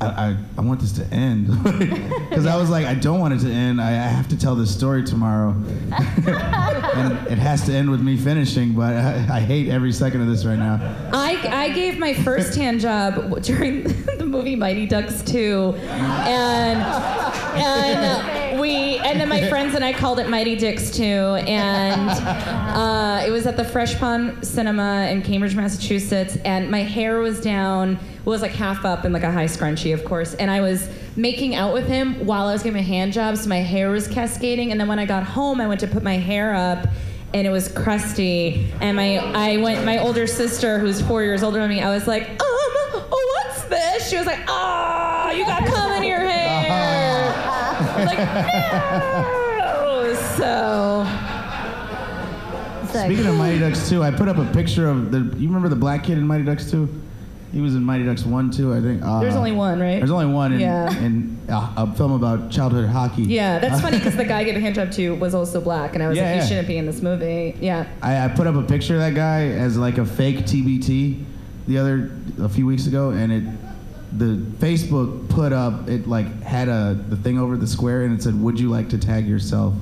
[SPEAKER 3] I I, want this to end because I was like, I don't want it to end. I, I have to tell this story tomorrow, and it has to end with me finishing. But I, I hate every second of this right now.
[SPEAKER 4] I, I gave my first hand job during the movie Mighty Ducks 2, and and we and then my friends and I called it Mighty Dicks 2, and uh, it was at the Fresh Pond Cinema in Cambridge, Massachusetts, and my hair was down, was like half up in like a high scrunchie, of course, and I was making out with him while I was giving a hand job, so my hair was cascading, and then when I got home, I went to put my hair up and it was crusty. And my I went my older sister, who's four years older than me, I was like, um, oh, what's this? She was like, ah, you got cum in your hair. I was like, no. So
[SPEAKER 3] Speaking of Mighty Ducks 2, I put up a picture of the. You remember the black kid in Mighty Ducks 2? He was in Mighty Ducks 1 too, I think. Uh,
[SPEAKER 4] there's only one, right?
[SPEAKER 3] There's only one in,
[SPEAKER 4] Yeah.
[SPEAKER 3] in uh, a film about childhood hockey.
[SPEAKER 4] yeah, that's funny because the guy I gave a hand job to was also black, and I was
[SPEAKER 3] Yeah,
[SPEAKER 4] like,
[SPEAKER 3] yeah.
[SPEAKER 4] he shouldn't be in this movie. Yeah.
[SPEAKER 3] I, I put up a picture of that guy as like a fake TBT the other a few weeks ago, and it the Facebook put up it like had a the thing over the square and it said, "Would you like to tag yourself?"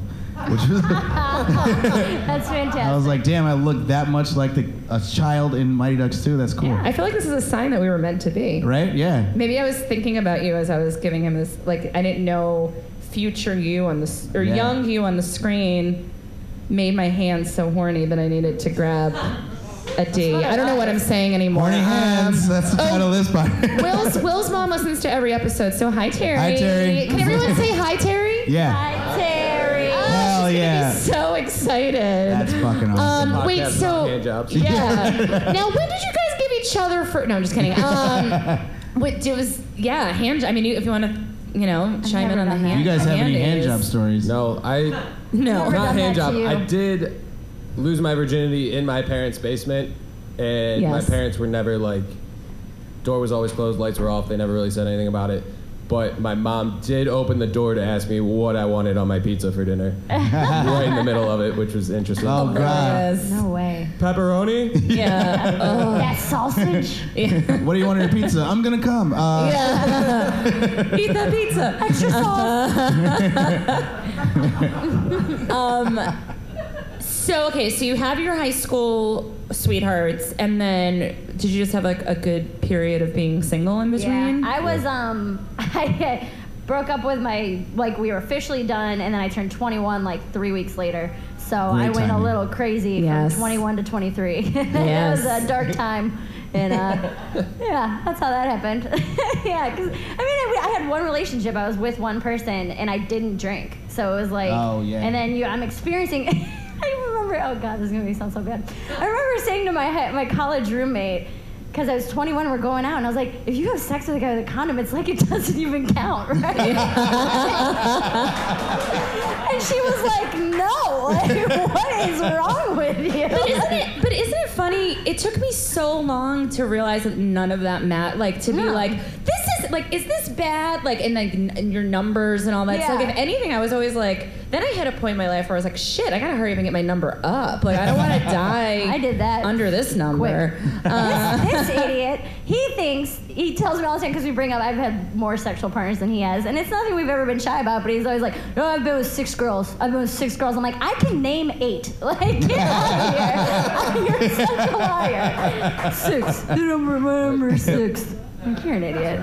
[SPEAKER 3] Which was
[SPEAKER 6] That's fantastic.
[SPEAKER 3] I was like, "Damn, I look that much like the, a child in Mighty Ducks 2. That's cool."
[SPEAKER 4] Yeah, I feel like this is a sign that we were meant to be.
[SPEAKER 3] Right? Yeah.
[SPEAKER 4] Maybe I was thinking about you as I was giving him this. Like I didn't know future you on the or
[SPEAKER 3] Yeah.
[SPEAKER 4] young you on the screen made my hands so horny that I needed to grab a D. I don't know what I'm saying anymore.
[SPEAKER 3] Horny hands.
[SPEAKER 4] Um,
[SPEAKER 3] That's the title of this podcast.
[SPEAKER 4] Will's Will's mom listens to every episode, so hi Terry.
[SPEAKER 3] Hi, Terry.
[SPEAKER 4] Can everyone say hi Terry?
[SPEAKER 3] yeah.
[SPEAKER 6] Hi, Terry.
[SPEAKER 3] Hell Hell yeah.
[SPEAKER 4] be so excited.
[SPEAKER 3] That's fucking awesome.
[SPEAKER 4] Um, wait,
[SPEAKER 7] Podcast
[SPEAKER 4] so
[SPEAKER 7] about hand jobs.
[SPEAKER 4] yeah. now, when did you guys give each other for? No, I'm just kidding. Um, what it was? Yeah, hand. I mean, you- if you want to, you know, chime in
[SPEAKER 6] never
[SPEAKER 4] on the
[SPEAKER 6] done that.
[SPEAKER 4] hand.
[SPEAKER 3] you guys have any hand job stories?
[SPEAKER 7] No, I
[SPEAKER 4] No.
[SPEAKER 6] Never
[SPEAKER 7] not
[SPEAKER 6] done
[SPEAKER 7] hand
[SPEAKER 6] that
[SPEAKER 7] job.
[SPEAKER 6] to you.
[SPEAKER 7] I did lose my virginity in my parents' basement, and my
[SPEAKER 4] Yes.
[SPEAKER 7] parents were never like. Door was always closed, lights were off. They never really said anything about it. But my mom did open the door to ask me what I wanted on my pizza for dinner, right in the middle of it, which was interesting.
[SPEAKER 3] Oh god.
[SPEAKER 4] Yes.
[SPEAKER 6] No way.
[SPEAKER 7] Pepperoni?
[SPEAKER 4] Yeah. Oh.
[SPEAKER 6] That sausage.
[SPEAKER 3] What do you want on your pizza? I'm gonna come. Uh,
[SPEAKER 4] Yeah. Eat that pizza.
[SPEAKER 6] Extra sauce.
[SPEAKER 4] Um, so okay, so you have your high school sweethearts, and then did you just have like a good period of being single in between?
[SPEAKER 6] Yeah, I was um I broke up with my like we were officially done and then I turned 21 like 3 weeks later. So I
[SPEAKER 3] Great
[SPEAKER 6] went a little crazy
[SPEAKER 4] Yes.
[SPEAKER 6] from 21 to 23. it
[SPEAKER 4] Yes.
[SPEAKER 6] was a dark time. And uh, yeah, that's how that happened. yeah, because I mean, I, I had one relationship. I was with one person, and I didn't drink. So it was like,
[SPEAKER 3] Oh, yeah.
[SPEAKER 6] And then you, I'm experiencing. I remember. Oh God, this is gonna make me sound so bad. I remember saying to my my college roommate. Because I was 21, we're going out, and I was like, if you have sex with a guy with a condom, it's like it doesn't even count, right? and she was like, no, like, what is wrong with you?
[SPEAKER 4] But isn't it? But isn't it funny? It took me so long to realize that none of that mat. Like to be like, this like, is this bad? Like in like n- in your numbers and all that. So like, if anything, I was always like. Then I hit a point in my life where I was like, shit, I gotta hurry up and get my number up. Like I don't want to die.
[SPEAKER 6] I did that
[SPEAKER 4] under this number. Uh,
[SPEAKER 6] this, this idiot, he thinks, he tells me all the time because we bring up, I've had more sexual partners than he has. And it's nothing we've ever been shy about, but he's always like, no, I've been with six girls. I've been with six girls. I'm like, I can name eight. Like, get out of here. You're such a liar. Six. The number, my number six. Like, You're an idiot.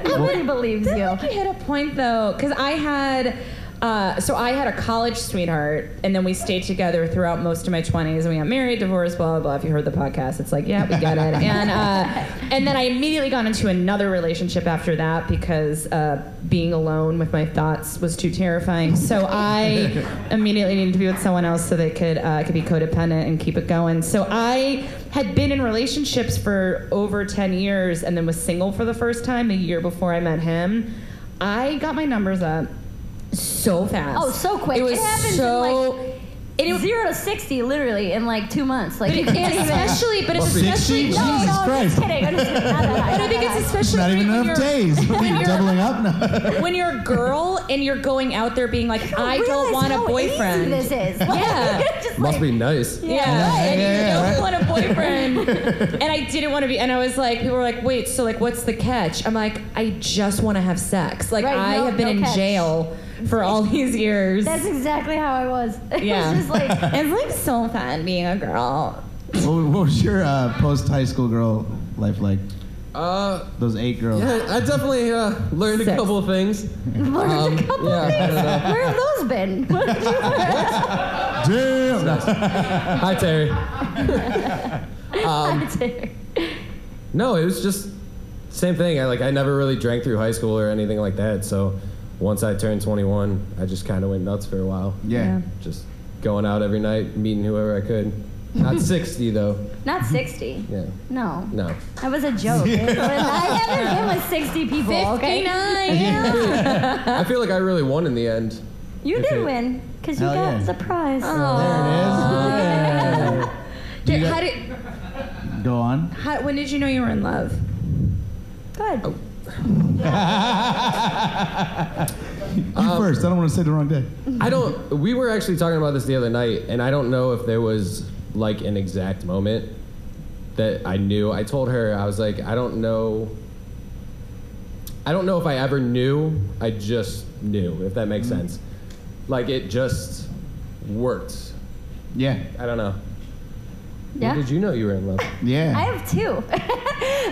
[SPEAKER 6] Nobody believes you.
[SPEAKER 4] think you hit a point though, because I had. Uh, so I had a college sweetheart, and then we stayed together throughout most of my 20s, and we got married, divorced, blah blah blah. If you heard the podcast, it's like, yeah, we get it. And uh, and then I immediately got into another relationship after that because uh, being alone with my thoughts was too terrifying. So I immediately needed to be with someone else so they could uh, could be codependent and keep it going. So I had been in relationships for over 10 years, and then was single for the first time a year before I met him. I got my numbers up so fast.
[SPEAKER 6] Oh, so quick.
[SPEAKER 4] It was
[SPEAKER 6] it happens
[SPEAKER 4] so.
[SPEAKER 6] in like zero to 60 literally in like two months. Like, you can't
[SPEAKER 4] it's
[SPEAKER 6] even.
[SPEAKER 4] especially, but it's
[SPEAKER 7] Must be
[SPEAKER 4] especially.
[SPEAKER 3] Jesus
[SPEAKER 6] no, no, I'm just
[SPEAKER 3] Christ.
[SPEAKER 6] kidding. I'm just kidding. Not that high,
[SPEAKER 4] But I think it's especially
[SPEAKER 3] Not even
[SPEAKER 4] when
[SPEAKER 3] enough
[SPEAKER 4] you're-
[SPEAKER 3] days. What are
[SPEAKER 4] when
[SPEAKER 3] you
[SPEAKER 4] you're-
[SPEAKER 3] doubling up now?
[SPEAKER 4] When you're a girl and you're going out there being like,
[SPEAKER 6] You
[SPEAKER 4] I don't
[SPEAKER 6] realize
[SPEAKER 4] want a boyfriend.
[SPEAKER 6] Easy this is. Like,
[SPEAKER 4] Yeah.
[SPEAKER 6] just
[SPEAKER 7] Must
[SPEAKER 6] like,
[SPEAKER 7] be nice.
[SPEAKER 4] Yeah,
[SPEAKER 6] Yeah,
[SPEAKER 4] and
[SPEAKER 3] yeah,
[SPEAKER 4] you
[SPEAKER 3] yeah,
[SPEAKER 4] don't
[SPEAKER 3] right.
[SPEAKER 4] want a boyfriend. and I didn't want to be. And I was like, people were like, wait, so like, what's the catch? I'm like, I just want to have sex. Like,
[SPEAKER 6] Right,
[SPEAKER 4] I
[SPEAKER 6] no-
[SPEAKER 4] have been
[SPEAKER 6] no
[SPEAKER 4] in
[SPEAKER 6] catch.
[SPEAKER 4] jail for all these years.
[SPEAKER 6] That's exactly how I was. It
[SPEAKER 4] yeah.
[SPEAKER 6] was just like,
[SPEAKER 4] it's like so fun being a girl.
[SPEAKER 3] what, what was your uh, post high school girl life like?
[SPEAKER 7] Uh,
[SPEAKER 3] Those eight girls.
[SPEAKER 7] yeah, I definitely uh, learned a couple of things.
[SPEAKER 6] learned
[SPEAKER 7] Um,
[SPEAKER 6] a couple
[SPEAKER 7] yeah,
[SPEAKER 6] things. Where have those been? What did you learn?
[SPEAKER 3] Damn.
[SPEAKER 7] Hi, Terry.
[SPEAKER 6] I did.
[SPEAKER 7] No, it was just same thing. I like I never really drank through high school or anything like that. So once I turned 21, I just kind of went nuts for a while.
[SPEAKER 3] Yeah.
[SPEAKER 7] Just going out every night, meeting whoever I could. Not 60 though.
[SPEAKER 6] Not 60.
[SPEAKER 7] Yeah.
[SPEAKER 6] No.
[SPEAKER 7] No.
[SPEAKER 6] That was a joke. It was- I never been with 60 people, okay?
[SPEAKER 4] 59.
[SPEAKER 7] I feel like I really won in the end.
[SPEAKER 6] You
[SPEAKER 7] If
[SPEAKER 6] did
[SPEAKER 7] it-
[SPEAKER 6] win, because you got
[SPEAKER 3] yeah.
[SPEAKER 6] the prize.
[SPEAKER 3] There it is.
[SPEAKER 4] Did-
[SPEAKER 3] You
[SPEAKER 4] how did,
[SPEAKER 3] Go on.
[SPEAKER 4] how, when did you know you were in love?
[SPEAKER 6] Good.
[SPEAKER 3] You um, first. I don't want to say the wrong day.
[SPEAKER 7] I don't. We were actually talking about this the other night, and I don't know if there was like an exact moment that I knew. I told her I was like, I don't know. I don't know if I ever knew. I just knew, if that makes mm-hmm. sense. Like it just worked.
[SPEAKER 3] Yeah.
[SPEAKER 7] I don't know.
[SPEAKER 6] Yeah.
[SPEAKER 7] When did you know you were in love?
[SPEAKER 3] Yeah.
[SPEAKER 6] I have two.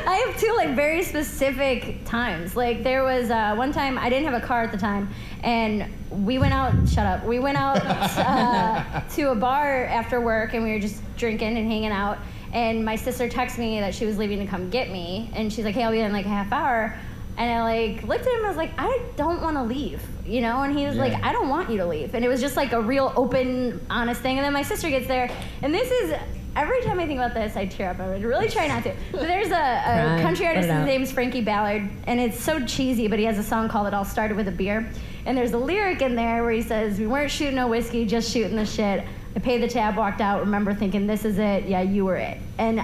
[SPEAKER 6] I have two like very specific times. Like there was uh, one time I didn't have a car at the time, and we went out. Shut up. We went out uh, to a bar after work, and we were just drinking and hanging out. And my sister texted me that she was leaving to come get me, and she's like, "Hey, I'll be in like a half hour." And I like looked at him and I was like, I don't want to leave, you know? And he was like, I don't want you to leave. And it was just like a real open, honest thing. And then my sister gets there, and this is every time I think about this, I tear up. I would really try not to. But there's a, a country artist. His name's Frankie Ballard, and it's so cheesy. But he has a song called "It All Started with a Beer," and there's a lyric in there where he says, "We weren't shooting no whiskey, just shooting the shit." I paid the tab, walked out. Remember thinking, "This is it. Yeah, you were it." And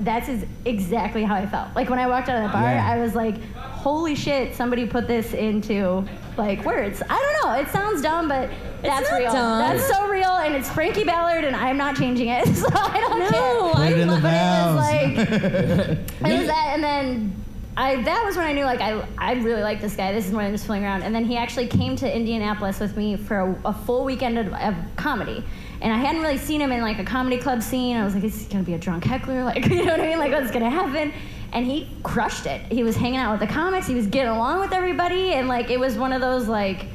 [SPEAKER 6] that's is exactly how I felt. Like when I walked out of the bar,
[SPEAKER 3] Yeah.
[SPEAKER 6] I was like, "Holy shit! Somebody put this into like words." I don't know. It sounds dumb, but that's
[SPEAKER 4] not
[SPEAKER 6] real.
[SPEAKER 4] dumb.
[SPEAKER 6] That's so real, and it's Frankie Ballard, and I'm not changing it. So I don't
[SPEAKER 4] No,
[SPEAKER 6] care.
[SPEAKER 3] Put it in the
[SPEAKER 6] But
[SPEAKER 3] vows.
[SPEAKER 6] it was like, it was that, and then I that was when I knew like I I really like this guy. This is when I'm just fooling around. And then he actually came to Indianapolis with me for a, a full weekend of, of comedy. And I hadn't really seen him in like a comedy club scene. I was like, is he gonna be a drunk heckler? Like, you know what I mean? Like, what's gonna happen? And he crushed it. He was hanging out with the comics. He was getting along with everybody, and like it was one of those like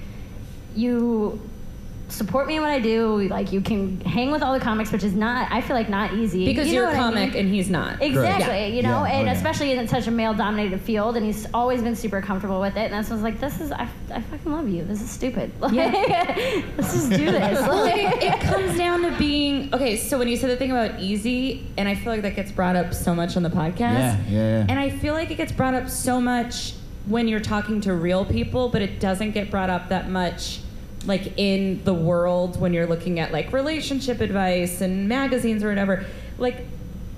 [SPEAKER 6] you support me in what I do. Like you can hang with all the comics, which is not I feel like not easy.
[SPEAKER 4] Because
[SPEAKER 6] you
[SPEAKER 4] you're a
[SPEAKER 6] what I
[SPEAKER 4] comic
[SPEAKER 6] mean?
[SPEAKER 4] and he's not.
[SPEAKER 6] Exactly,
[SPEAKER 4] Yeah.
[SPEAKER 6] you know,
[SPEAKER 3] Yeah,
[SPEAKER 6] and
[SPEAKER 3] yeah.
[SPEAKER 6] especially in such a male-dominated field, and he's always been super comfortable with it. And that's when I was like, "This is I, I fucking love you. This is stupid. Like, let's just do this." Like-
[SPEAKER 4] it, it comes down to being okay. So when you said the thing about easy, and I feel like that gets brought up so much on the podcast.
[SPEAKER 3] Yeah, yeah, yeah.
[SPEAKER 4] And I feel like it gets brought up so much when you're talking to real people, but it doesn't get brought up that much like in the world when you're looking at like relationship advice and magazines or whatever. Like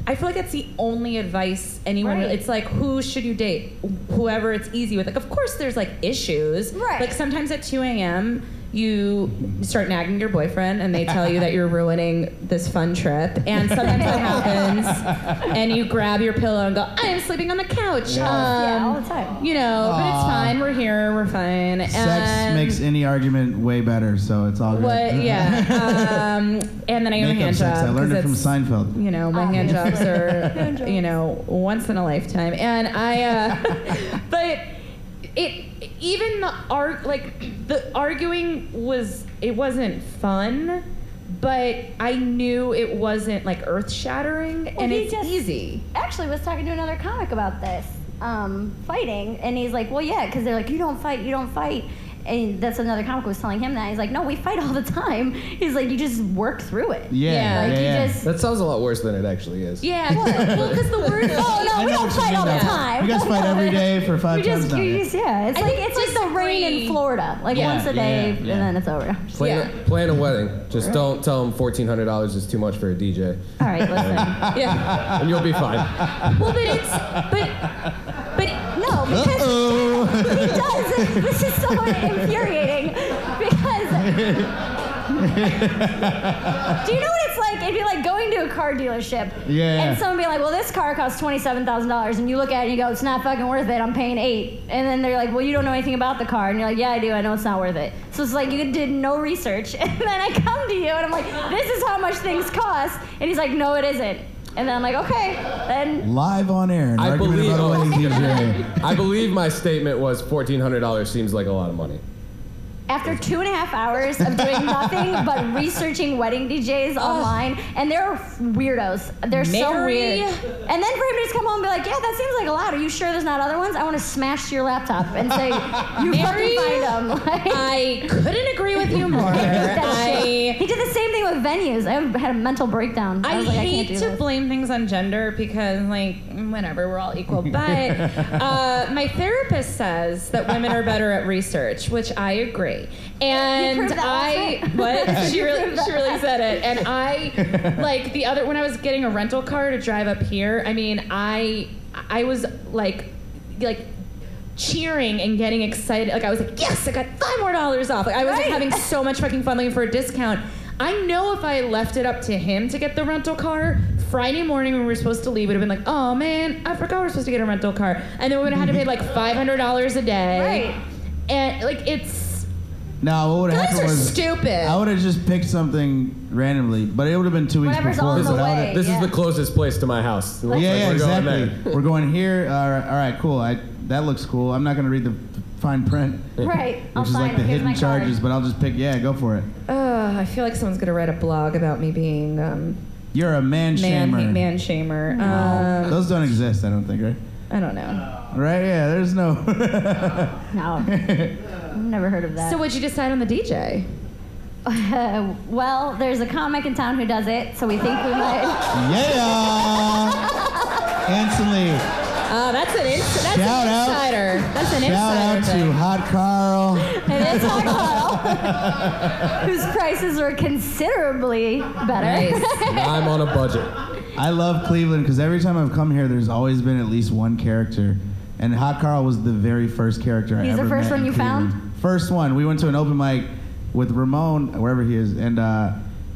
[SPEAKER 4] I feel like that's the only advice anyone.
[SPEAKER 6] Right.
[SPEAKER 4] It's like who should you date? Whoever it's easy with. Like of course there's like issues.
[SPEAKER 6] Right.
[SPEAKER 4] Like sometimes at 2 a.m. you start nagging your boyfriend and they tell you that you're ruining this fun trip. And sometimes that happens and you grab your pillow and go, I am sleeping on the couch.
[SPEAKER 3] Yeah.
[SPEAKER 6] Yeah, all
[SPEAKER 4] Um,
[SPEAKER 6] the time.
[SPEAKER 4] You know, but it's fine. We're here. We're fine.
[SPEAKER 3] Sex
[SPEAKER 4] and
[SPEAKER 3] makes any argument way better, so it's all good.
[SPEAKER 4] what? Yeah. Um, and then I go
[SPEAKER 3] Makeup
[SPEAKER 4] hand
[SPEAKER 3] sex.
[SPEAKER 4] job.
[SPEAKER 3] I learned
[SPEAKER 4] 'cause
[SPEAKER 3] it from Seinfeld.
[SPEAKER 4] you know, my hand jobs are, you know, once in a lifetime. And I, uh, but it, even the art, like, the arguing was, it wasn't fun, but I knew it wasn't, like, earth shattering,
[SPEAKER 6] Well,
[SPEAKER 4] and it's
[SPEAKER 6] just
[SPEAKER 4] easy.
[SPEAKER 6] Actually, was talking to another comic about this um, fighting, and he's like, "Well, yeah, because they're like, you don't fight, you don't fight." And that's another comic was telling him that. He's like, "No, we fight all the time." He's like, "You just work through it."
[SPEAKER 3] Yeah,
[SPEAKER 4] Yeah,
[SPEAKER 6] Like
[SPEAKER 3] yeah,
[SPEAKER 6] you
[SPEAKER 3] yeah.
[SPEAKER 6] just.
[SPEAKER 7] That sounds a lot worse than it actually is.
[SPEAKER 4] Yeah, well, because the word.
[SPEAKER 6] Oh no,
[SPEAKER 3] I
[SPEAKER 6] we don't fight all the
[SPEAKER 3] though.
[SPEAKER 6] time.
[SPEAKER 3] You guys fight every day for five
[SPEAKER 6] You just,
[SPEAKER 3] times now.
[SPEAKER 6] you
[SPEAKER 3] yeah.
[SPEAKER 6] just, yeah. It's
[SPEAKER 4] I
[SPEAKER 6] like
[SPEAKER 4] think
[SPEAKER 6] it's like the rain in Florida. Like
[SPEAKER 3] Yeah,
[SPEAKER 6] once a day,
[SPEAKER 3] yeah.
[SPEAKER 6] and then it's over.
[SPEAKER 7] Plan,
[SPEAKER 4] Yeah.
[SPEAKER 7] plan a wedding. Just don't tell them fourteen hundred dollars is too much for a DJ,
[SPEAKER 6] All right, listen.
[SPEAKER 4] Yeah.
[SPEAKER 7] and you'll be fine.
[SPEAKER 4] Well, but it's. But. But.
[SPEAKER 6] No, because
[SPEAKER 3] Uh-oh.
[SPEAKER 6] He does. This is so infuriating because. Do you know what it's like? It'd be like going to a car dealership
[SPEAKER 3] Yeah.
[SPEAKER 6] and someone be like, "Well, this car costs twenty-seven thousand dollars," and you look at it and you go, "It's not fucking worth it. I'm paying eight. And then they're like, "Well, you don't know anything about the car," and you're like, "Yeah, I do. I know it's not worth it." So it's like you did no research, and then I come to you and I'm like, "This is how much things cost," and he's like, "No, it isn't." And then I'm like, "Okay, then."
[SPEAKER 3] Live on air, an
[SPEAKER 7] I
[SPEAKER 3] argument
[SPEAKER 7] believe.
[SPEAKER 3] about a wedding DJ.
[SPEAKER 7] I believe my statement was fourteen hundred dollars seems like a lot of money.
[SPEAKER 6] After two and a half hours of doing nothing but researching wedding DJs online, and they're weirdos. They're so
[SPEAKER 4] Mary.
[SPEAKER 6] weird. And then for him to just come home and be like, "Yeah, that seems like a lot. Are you sure there's not other ones?" I want to smash your laptop and say, "You
[SPEAKER 4] Mary,
[SPEAKER 6] fucking find them." Like,
[SPEAKER 4] I couldn't agree with you more.
[SPEAKER 6] that
[SPEAKER 4] I.
[SPEAKER 6] He did the same thing with venues. I had a mental breakdown. I,
[SPEAKER 4] I
[SPEAKER 6] was like, I
[SPEAKER 4] hate
[SPEAKER 6] can't do
[SPEAKER 4] to
[SPEAKER 6] this.
[SPEAKER 4] blame things on gender because, like, whatever, we're all equal. But uh, my therapist says that women are better at research, which I agree. And
[SPEAKER 6] proved that last
[SPEAKER 4] I, what she really, she really said it. And I, like, the other when I was getting a rental car to drive up here. I mean, I, I was like, like cheering and getting excited. Like I was like, yes, I got five more dollars off. Like I was like, having so much fucking fun looking for a discount. I know if I left it up to him to get the rental car, Friday morning when we were supposed to leave, it would have been like, oh man, I forgot we are supposed to get a rental car. And then we would have had to pay like $500 a day.
[SPEAKER 6] Right.
[SPEAKER 4] And like, it's,
[SPEAKER 3] No, what would have
[SPEAKER 4] guys
[SPEAKER 3] happened was
[SPEAKER 4] stupid.
[SPEAKER 3] I would have just picked something randomly, but it would have been two weeks
[SPEAKER 6] Whatever's
[SPEAKER 3] before.
[SPEAKER 6] on
[SPEAKER 3] so
[SPEAKER 6] the
[SPEAKER 3] that would've-
[SPEAKER 6] way.
[SPEAKER 7] This
[SPEAKER 6] Yeah.
[SPEAKER 7] is the closest place to my house. It
[SPEAKER 3] Yeah,
[SPEAKER 7] like
[SPEAKER 3] yeah,
[SPEAKER 7] we're going
[SPEAKER 3] exactly.
[SPEAKER 7] there.
[SPEAKER 3] We're going here. All right, all right, cool. I that looks cool. I'm not going to read the fine print,
[SPEAKER 6] Right. I'll
[SPEAKER 3] which is
[SPEAKER 6] sign
[SPEAKER 3] like the
[SPEAKER 6] it. Here's
[SPEAKER 3] hidden
[SPEAKER 6] my card.
[SPEAKER 3] charges, but I'll just pick. Yeah, go for it.
[SPEAKER 4] uh, I feel like someone's going to write a blog about me being um,
[SPEAKER 3] You're a man
[SPEAKER 4] man,
[SPEAKER 3] shamer.
[SPEAKER 4] man shamer. Um,
[SPEAKER 3] Those don't exist, I don't think, right?
[SPEAKER 4] I don't know.
[SPEAKER 3] Right? Yeah, there's no.
[SPEAKER 6] No, I've never heard of that.
[SPEAKER 4] So what'd you decide on the DJ?
[SPEAKER 6] well, there's a comic in town who does it, so we think we might.
[SPEAKER 3] yeah! Instantly.
[SPEAKER 4] Oh, uh, that's an ins- that's
[SPEAKER 3] Shout
[SPEAKER 4] an
[SPEAKER 3] out.
[SPEAKER 4] insider. That's an
[SPEAKER 3] Shout
[SPEAKER 4] insider
[SPEAKER 3] out to. Hot Carl.
[SPEAKER 6] It is Hot Carl, whose prices are considerably better.
[SPEAKER 4] Nice.
[SPEAKER 7] I'm on a budget.
[SPEAKER 3] I love Cleveland because every time I've come here, there's always been at least one character. And Hot Carl was the very first character I ever met.
[SPEAKER 6] He's the first one
[SPEAKER 3] in
[SPEAKER 6] you found?
[SPEAKER 3] First one. We went to an open mic with Ramon, wherever he is, and uh,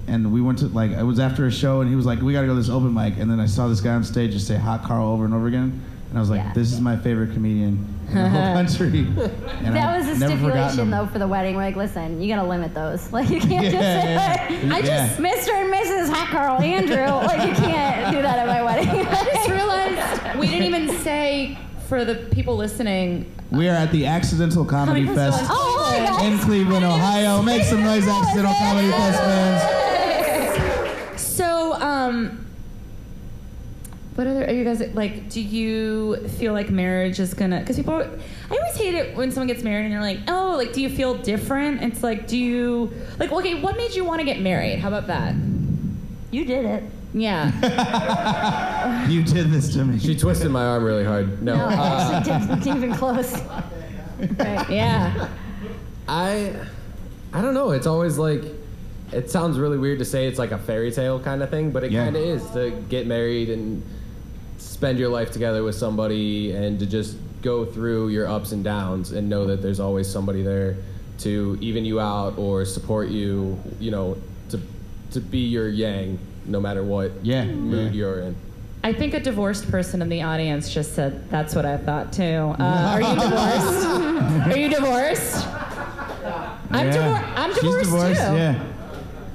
[SPEAKER 3] and we went to like it was after a show, and he was like, "We got to go to this open mic." And then I saw this guy on stage just say "Hot Carl" over and over again, and I was like,
[SPEAKER 6] Yeah.
[SPEAKER 3] "This is my favorite comedian in the whole country." And
[SPEAKER 6] That
[SPEAKER 3] I've
[SPEAKER 6] was a stipulation though for the wedding. We're like, listen, you gotta limit those. Like you can't
[SPEAKER 3] Yeah,
[SPEAKER 6] just say
[SPEAKER 3] yeah, yeah.
[SPEAKER 6] I just Mr. and Mrs. Hot Carl Andrew. like you can't do that at my wedding.
[SPEAKER 4] I just realized we didn't even say for the people listening.
[SPEAKER 3] We are at the Accidental Comedy
[SPEAKER 4] Comedy
[SPEAKER 3] Fest.
[SPEAKER 4] Festival.
[SPEAKER 6] oh my god.
[SPEAKER 3] in Cleveland, Ohio. Make some noise, Accidental Comedy Fest fans.
[SPEAKER 4] So, um, what other are you guys like? Do you feel like marriage is gonna? Because people, I always hate it when someone gets married and you're like, oh, like, do you feel different? It's like, do you like? Okay, what made you want to get married? How about that?
[SPEAKER 6] You did it.
[SPEAKER 4] Yeah.
[SPEAKER 3] You did this to me.
[SPEAKER 7] She twisted my arm really hard. No,
[SPEAKER 6] No, I
[SPEAKER 7] uh,
[SPEAKER 6] actually didn't even close. Right.
[SPEAKER 4] Yeah.
[SPEAKER 7] I, I don't know. It's always like, it sounds really weird to say it's like a fairy tale kind of thing, but it
[SPEAKER 3] Yeah.
[SPEAKER 7] kind of is to get married and spend your life together with somebody and to just go through your ups and downs and know that there's always somebody there to even you out or support you. You know, to to be your yang no matter what
[SPEAKER 3] Yeah,
[SPEAKER 7] mood
[SPEAKER 3] yeah.
[SPEAKER 7] you're in.
[SPEAKER 4] I think a divorced person in the audience just said, "That's what I thought too." Uh, are you divorced? are you divorced? I'm,
[SPEAKER 3] Yeah.
[SPEAKER 4] divor- I'm
[SPEAKER 3] She's
[SPEAKER 4] divorced,
[SPEAKER 3] divorced,
[SPEAKER 4] too.
[SPEAKER 3] Yeah.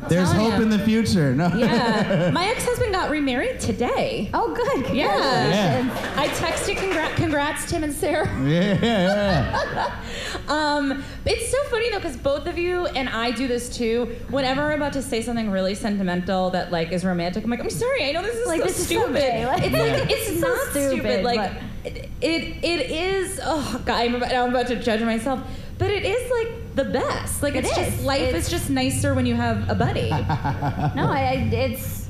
[SPEAKER 3] There's hope
[SPEAKER 4] ya.
[SPEAKER 3] in the future. No.
[SPEAKER 4] Yeah. My ex-husband got remarried today.
[SPEAKER 6] Oh, good.
[SPEAKER 4] Yeah.
[SPEAKER 6] Congratulations.
[SPEAKER 4] I texted congrats, congrats Tim and Sarah.
[SPEAKER 3] yeah, yeah.
[SPEAKER 4] Um, it's so funny though because both of you and I do this too. Whenever I'm about to say something really sentimental that like is romantic, I'm like, I'm sorry, I know this is
[SPEAKER 6] Like,
[SPEAKER 4] so
[SPEAKER 6] this is so
[SPEAKER 4] stupid.
[SPEAKER 6] like-
[SPEAKER 4] it's like it's
[SPEAKER 6] It's so
[SPEAKER 4] not stupid.
[SPEAKER 6] stupid,
[SPEAKER 4] Like
[SPEAKER 6] but-
[SPEAKER 4] it, it it is. Oh God, I'm about, I'm about to judge myself. But it is like the best. Like
[SPEAKER 6] It
[SPEAKER 4] it's
[SPEAKER 6] is.
[SPEAKER 4] just life
[SPEAKER 6] It's-
[SPEAKER 4] is just nicer when you have a buddy.
[SPEAKER 6] No, I, I it's.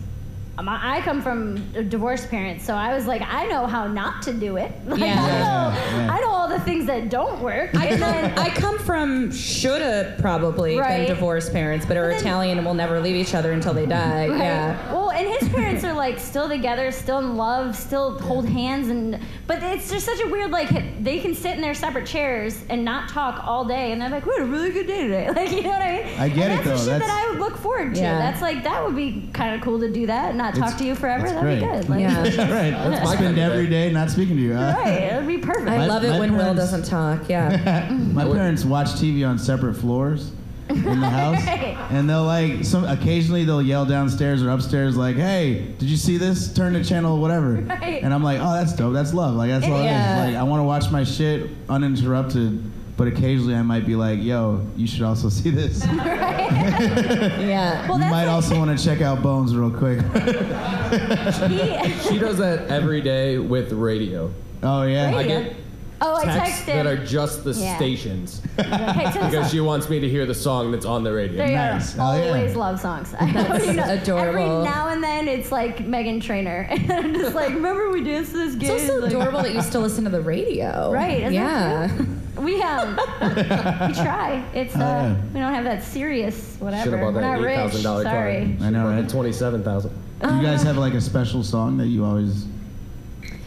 [SPEAKER 6] Um, I come from divorced parents, so I was like, I know how not to do it. Like,
[SPEAKER 4] Yeah.
[SPEAKER 6] I, know,
[SPEAKER 3] Yeah, yeah.
[SPEAKER 6] I know all the things that don't work.
[SPEAKER 4] I come,
[SPEAKER 6] then,
[SPEAKER 4] I come from shoulda probably
[SPEAKER 6] Right.
[SPEAKER 4] been divorced parents, but are
[SPEAKER 6] then-
[SPEAKER 4] Italian and will never leave each other until they die.
[SPEAKER 6] Right.
[SPEAKER 4] Yeah.
[SPEAKER 6] Well, and his parents are like still together, still in love, still hold hands, and but it's just such a weird like they can sit in their separate chairs and not talk all day, and they're like, we had a really good day today. Like you know what I mean?
[SPEAKER 3] I get
[SPEAKER 6] and
[SPEAKER 3] it,
[SPEAKER 6] that's
[SPEAKER 3] though.
[SPEAKER 6] the shit
[SPEAKER 3] That's-
[SPEAKER 6] that I would look forward to.
[SPEAKER 4] Yeah.
[SPEAKER 6] That's like that would be kind of cool to do that, and not talk
[SPEAKER 3] It's-
[SPEAKER 6] to you forever. That'd be good. Like,
[SPEAKER 4] Yeah.
[SPEAKER 3] right. Let's
[SPEAKER 7] my
[SPEAKER 3] spend every day not speaking to you. Uh,
[SPEAKER 6] Right, it'd be perfect.
[SPEAKER 4] I
[SPEAKER 3] My-
[SPEAKER 4] love it
[SPEAKER 3] my
[SPEAKER 4] when Will
[SPEAKER 3] parents-
[SPEAKER 4] doesn't talk. Yeah.
[SPEAKER 3] My parents watch TV on separate floors in the house,
[SPEAKER 6] Right.
[SPEAKER 3] and they'll like some. Occasionally, they'll yell downstairs or upstairs, like, "Hey, did you see this? Turn the channel whatever."
[SPEAKER 6] Right.
[SPEAKER 3] And I'm like, "Oh, that's dope. That's love. Like that's all it is.
[SPEAKER 4] Yeah.
[SPEAKER 3] Like I want to watch my shit uninterrupted." But occasionally I might be like, yo, you should also see this. you
[SPEAKER 4] yeah.
[SPEAKER 6] well, that's
[SPEAKER 3] might
[SPEAKER 6] like,
[SPEAKER 3] also want to check out Bones real quick.
[SPEAKER 6] he,
[SPEAKER 7] She does that every day with radio.
[SPEAKER 3] oh, yeah?
[SPEAKER 7] I get
[SPEAKER 6] oh, I
[SPEAKER 7] texts
[SPEAKER 6] texted
[SPEAKER 7] that are just the
[SPEAKER 6] Yeah.
[SPEAKER 7] stations
[SPEAKER 6] Hey, to
[SPEAKER 7] because she wants me to hear the song that's on the radio.
[SPEAKER 6] They
[SPEAKER 3] Nice.
[SPEAKER 6] are
[SPEAKER 3] Oh, yeah.
[SPEAKER 6] always love songs. I know, you know,
[SPEAKER 4] adorable.
[SPEAKER 6] Every now and then it's like Meghan Trainor. And I'm just like, remember we danced to this
[SPEAKER 4] It's
[SPEAKER 6] game?
[SPEAKER 4] also
[SPEAKER 6] Like,
[SPEAKER 4] adorable that you still listen to the radio.
[SPEAKER 6] Right, isn't
[SPEAKER 4] yeah.
[SPEAKER 6] That cute? We um, we try. It's uh,
[SPEAKER 3] Oh, yeah.
[SPEAKER 6] we don't have that serious whatever.
[SPEAKER 7] Should have bought
[SPEAKER 6] We're
[SPEAKER 7] that
[SPEAKER 6] not
[SPEAKER 7] eight
[SPEAKER 6] rich.
[SPEAKER 7] thousand dollar car.
[SPEAKER 6] Sorry.
[SPEAKER 3] I know, right?
[SPEAKER 7] Twenty-seven thousand.
[SPEAKER 3] you guys have like a special song that you always.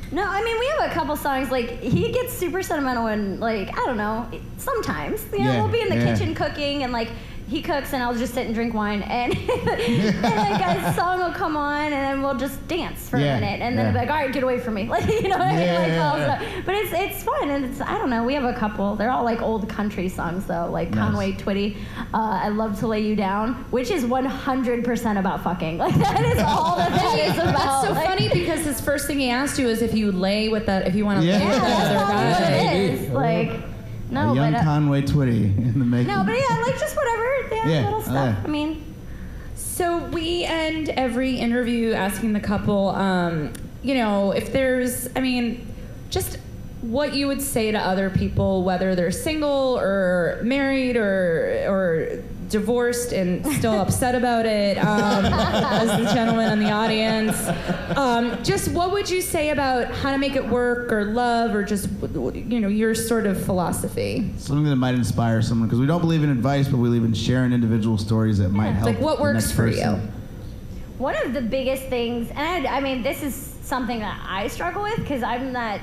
[SPEAKER 6] No, I mean we have a couple songs. Like he gets super sentimental and like I don't know. Sometimes you know
[SPEAKER 3] Yeah,
[SPEAKER 6] we'll be in the
[SPEAKER 3] yeah.
[SPEAKER 6] kitchen cooking and like he cooks and I'll just sit and drink wine and, and like a song will come on and then we'll just dance for
[SPEAKER 3] Yeah,
[SPEAKER 6] a minute and then
[SPEAKER 3] yeah.
[SPEAKER 6] it'll be like all right get away from me like you know what I mean like
[SPEAKER 3] yeah,
[SPEAKER 6] all
[SPEAKER 3] yeah.
[SPEAKER 6] But it's it's fun and it's I don't know. We have a couple. They're all like old country songs though, like
[SPEAKER 3] Nice.
[SPEAKER 6] Conway Twitty. Uh, I love to lay you down, which is 100% about fucking. Like that is all that that is about.
[SPEAKER 4] That's so
[SPEAKER 6] Like,
[SPEAKER 4] funny because his first thing he asked you is if you lay with that, if you want to
[SPEAKER 3] Yeah.
[SPEAKER 4] lay with that other
[SPEAKER 6] probably what
[SPEAKER 4] guy.
[SPEAKER 6] it is. Like, no,
[SPEAKER 3] a young
[SPEAKER 6] but uh,
[SPEAKER 3] Conway Twitty in the making.
[SPEAKER 6] no, but yeah, like just whatever, yeah,
[SPEAKER 3] Yeah,
[SPEAKER 6] little
[SPEAKER 3] oh,
[SPEAKER 6] stuff. I mean,
[SPEAKER 4] So we end every interview asking the couple, um, you know, if there's, I mean, just what you would say to other people, whether they're single or married or or divorced and still upset about it, um, as the gentleman in the audience. Um, just what would you say about how to make it work or love or just you know your sort of philosophy?
[SPEAKER 3] Something that might inspire someone because we don't believe in advice, but we believe in sharing individual stories that might help.
[SPEAKER 4] Like what
[SPEAKER 3] the
[SPEAKER 4] works
[SPEAKER 3] next
[SPEAKER 4] for
[SPEAKER 3] person.
[SPEAKER 4] you?
[SPEAKER 6] One of the biggest things, and I, I mean, this is something that I struggle with because I'm not.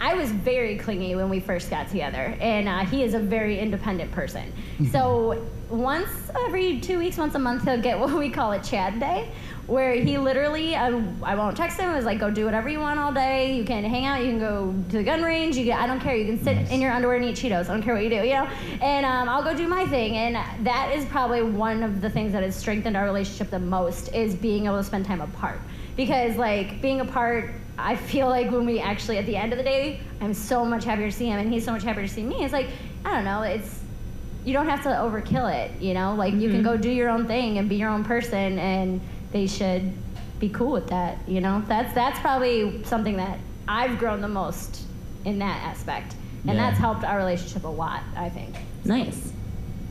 [SPEAKER 6] I was very clingy when we first got together, and uh, he is a very independent person. so once every two weeks, once a month, he'll get what we call a Chad day, where he literally, I, I won't text him. It's like, go do whatever you want all day. You can hang out. You can go to the gun range. You can, I don't care. You can sit in your underwear and eat Cheetos. I don't care what you do, you know. And um, I'll go do my thing. And that is probably one of the things that has strengthened our relationship the most is being able to spend time apart. Because like being apart, I feel like when we actually at the end of the day, I'm so much happier to see him, and he's so much happier to see me. It's like I don't know. It's you don't have to overkill it, you know. Like you can go do your own thing and be your own person, and they should be cool with that. You know, that's that's probably something that I've grown the most in that aspect, and
[SPEAKER 3] Yeah.
[SPEAKER 6] that's helped our relationship a lot. I think.
[SPEAKER 4] Nice.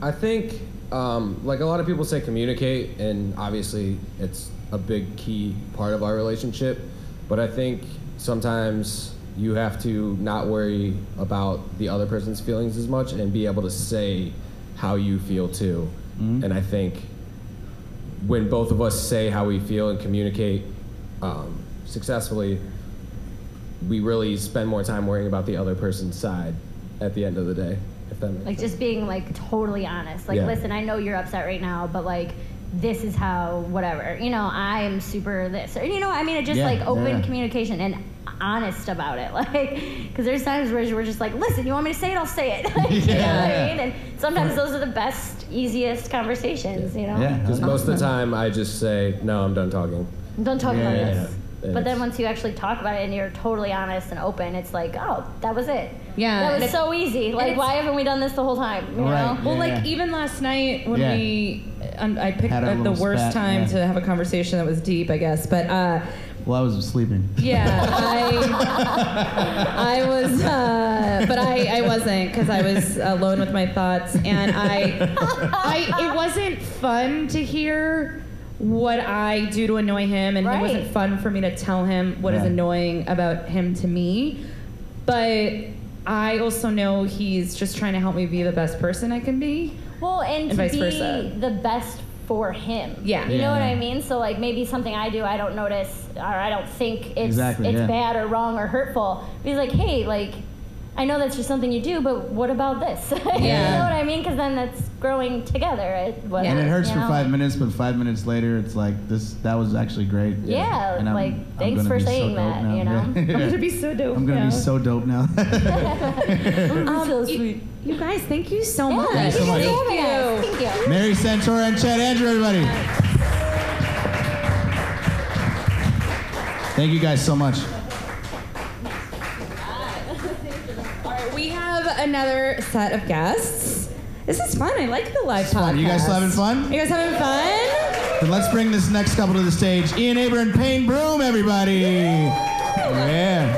[SPEAKER 7] I think, um, like a lot of people say, communicate, and obviously it's a big key part of our relationship. But I think sometimes you have to not worry about the other person's feelings as much and be able to say how you feel too. And I think when both of us say how we feel and communicate um, successfully, we really spend more time worrying about the other person's side at the end of the day. If that makes
[SPEAKER 6] Like
[SPEAKER 7] sense.
[SPEAKER 6] just being like totally honest. Like,
[SPEAKER 7] Yeah.
[SPEAKER 6] listen, I know you're upset right now, but like this is how whatever. You know, I am super this. Or you know, I mean, it just
[SPEAKER 3] Yeah,
[SPEAKER 6] like open
[SPEAKER 3] yeah.
[SPEAKER 6] communication and honest about it. Like, because there's times where we're just like, listen, you want me to say it? I'll say it. Like, You know what
[SPEAKER 3] Yeah.
[SPEAKER 6] I mean? And sometimes those are the best, easiest conversations. You know.
[SPEAKER 3] Yeah.
[SPEAKER 7] Because most of the time, I just say, "No, I'm done talking."
[SPEAKER 6] Don't talk about
[SPEAKER 3] Yeah.
[SPEAKER 6] this.
[SPEAKER 7] Yeah.
[SPEAKER 6] But then once you actually talk about it and you're totally honest and open, it's like, oh, that was it.
[SPEAKER 4] Yeah,
[SPEAKER 6] That was so easy. Like, why haven't we done this the whole time? You
[SPEAKER 3] Right.
[SPEAKER 6] know?
[SPEAKER 4] Well,
[SPEAKER 3] Yeah,
[SPEAKER 4] like even last night when
[SPEAKER 3] Yeah.
[SPEAKER 4] we, um, I picked
[SPEAKER 3] Had
[SPEAKER 4] the worst
[SPEAKER 3] spat,
[SPEAKER 4] time
[SPEAKER 3] yeah.
[SPEAKER 4] to have a conversation that was deep, I guess. But uh,
[SPEAKER 3] Well, I was sleeping.
[SPEAKER 4] yeah, I, I was, uh, but I, I wasn't because I was alone with my thoughts, and I, I, it wasn't fun to hear what I do to annoy him, and it wasn't fun for me to tell him what is
[SPEAKER 3] Yeah.
[SPEAKER 4] annoying about him to me. But I also know he's just trying to help me be the best person I can be.
[SPEAKER 6] Well, and,
[SPEAKER 4] And
[SPEAKER 6] to
[SPEAKER 4] vice
[SPEAKER 6] be
[SPEAKER 4] versa.
[SPEAKER 6] the best for him.
[SPEAKER 4] Yeah.
[SPEAKER 6] You know what I mean? So like maybe something I do I don't notice or I don't think it's
[SPEAKER 3] Exactly,
[SPEAKER 6] it's
[SPEAKER 3] yeah.
[SPEAKER 6] bad or wrong or hurtful. He's like, hey, like I know that's just something you do, but what about this? you know what I mean? Because then that's growing together. It, what-
[SPEAKER 3] And it hurts
[SPEAKER 6] you
[SPEAKER 3] for
[SPEAKER 6] know?
[SPEAKER 3] five minutes, but five minutes later, it's like this. That was actually great.
[SPEAKER 6] Yeah,
[SPEAKER 3] And I'm-
[SPEAKER 6] like
[SPEAKER 3] I'm
[SPEAKER 6] thanks
[SPEAKER 3] gonna
[SPEAKER 6] for
[SPEAKER 3] be so
[SPEAKER 6] saying
[SPEAKER 3] dope
[SPEAKER 6] that.
[SPEAKER 3] now.
[SPEAKER 6] You know.
[SPEAKER 3] Yeah.
[SPEAKER 4] I'm gonna be so dope.
[SPEAKER 3] I'm gonna
[SPEAKER 4] now.
[SPEAKER 3] be so dope now.
[SPEAKER 4] Um,
[SPEAKER 6] so
[SPEAKER 4] you-
[SPEAKER 6] sweet.
[SPEAKER 4] You, guys, thank you so
[SPEAKER 6] Yeah,
[SPEAKER 4] much.
[SPEAKER 6] thank you
[SPEAKER 3] so much.
[SPEAKER 6] for having. Thank you.
[SPEAKER 3] Mary Santora and Chad Andrew, everybody. Thank you guys so much.
[SPEAKER 4] All right, we have another set of guests. This is fun. I like the live podcast.
[SPEAKER 3] You guys still having fun?
[SPEAKER 4] You guys having fun?
[SPEAKER 3] Then let's bring this next couple to the stage. Ian Aber and Payne Broom, everybody. Yeah.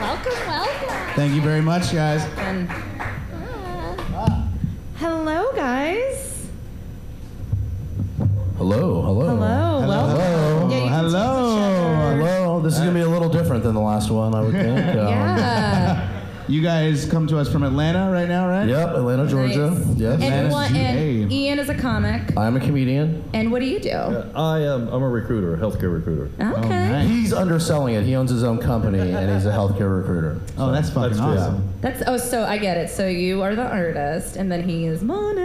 [SPEAKER 6] Welcome, welcome.
[SPEAKER 3] Thank you very much, guys.
[SPEAKER 4] And hello, guys.
[SPEAKER 8] Hello, hello.
[SPEAKER 4] Hello. Welcome.
[SPEAKER 3] Hello.
[SPEAKER 4] Yeah, you can
[SPEAKER 3] Hello.
[SPEAKER 8] Hello. This is gonna be a little different than the last one, I would think. Um,
[SPEAKER 4] Yeah.
[SPEAKER 3] You guys come to us from Atlanta right now, right?
[SPEAKER 8] Yep, Atlanta, Georgia.
[SPEAKER 4] Nice.
[SPEAKER 8] Yes.
[SPEAKER 4] And, what, and Ian is a comic.
[SPEAKER 8] I'm a comedian.
[SPEAKER 4] And what do you do?
[SPEAKER 9] I am. I'm a recruiter, a healthcare recruiter.
[SPEAKER 4] Okay.
[SPEAKER 3] nice.
[SPEAKER 8] He's underselling it. He owns his own company and he's a healthcare recruiter.
[SPEAKER 3] Oh, that's fucking
[SPEAKER 9] That's true.
[SPEAKER 3] awesome.
[SPEAKER 4] That's oh, so I get it. So you are the artist, and then he is money,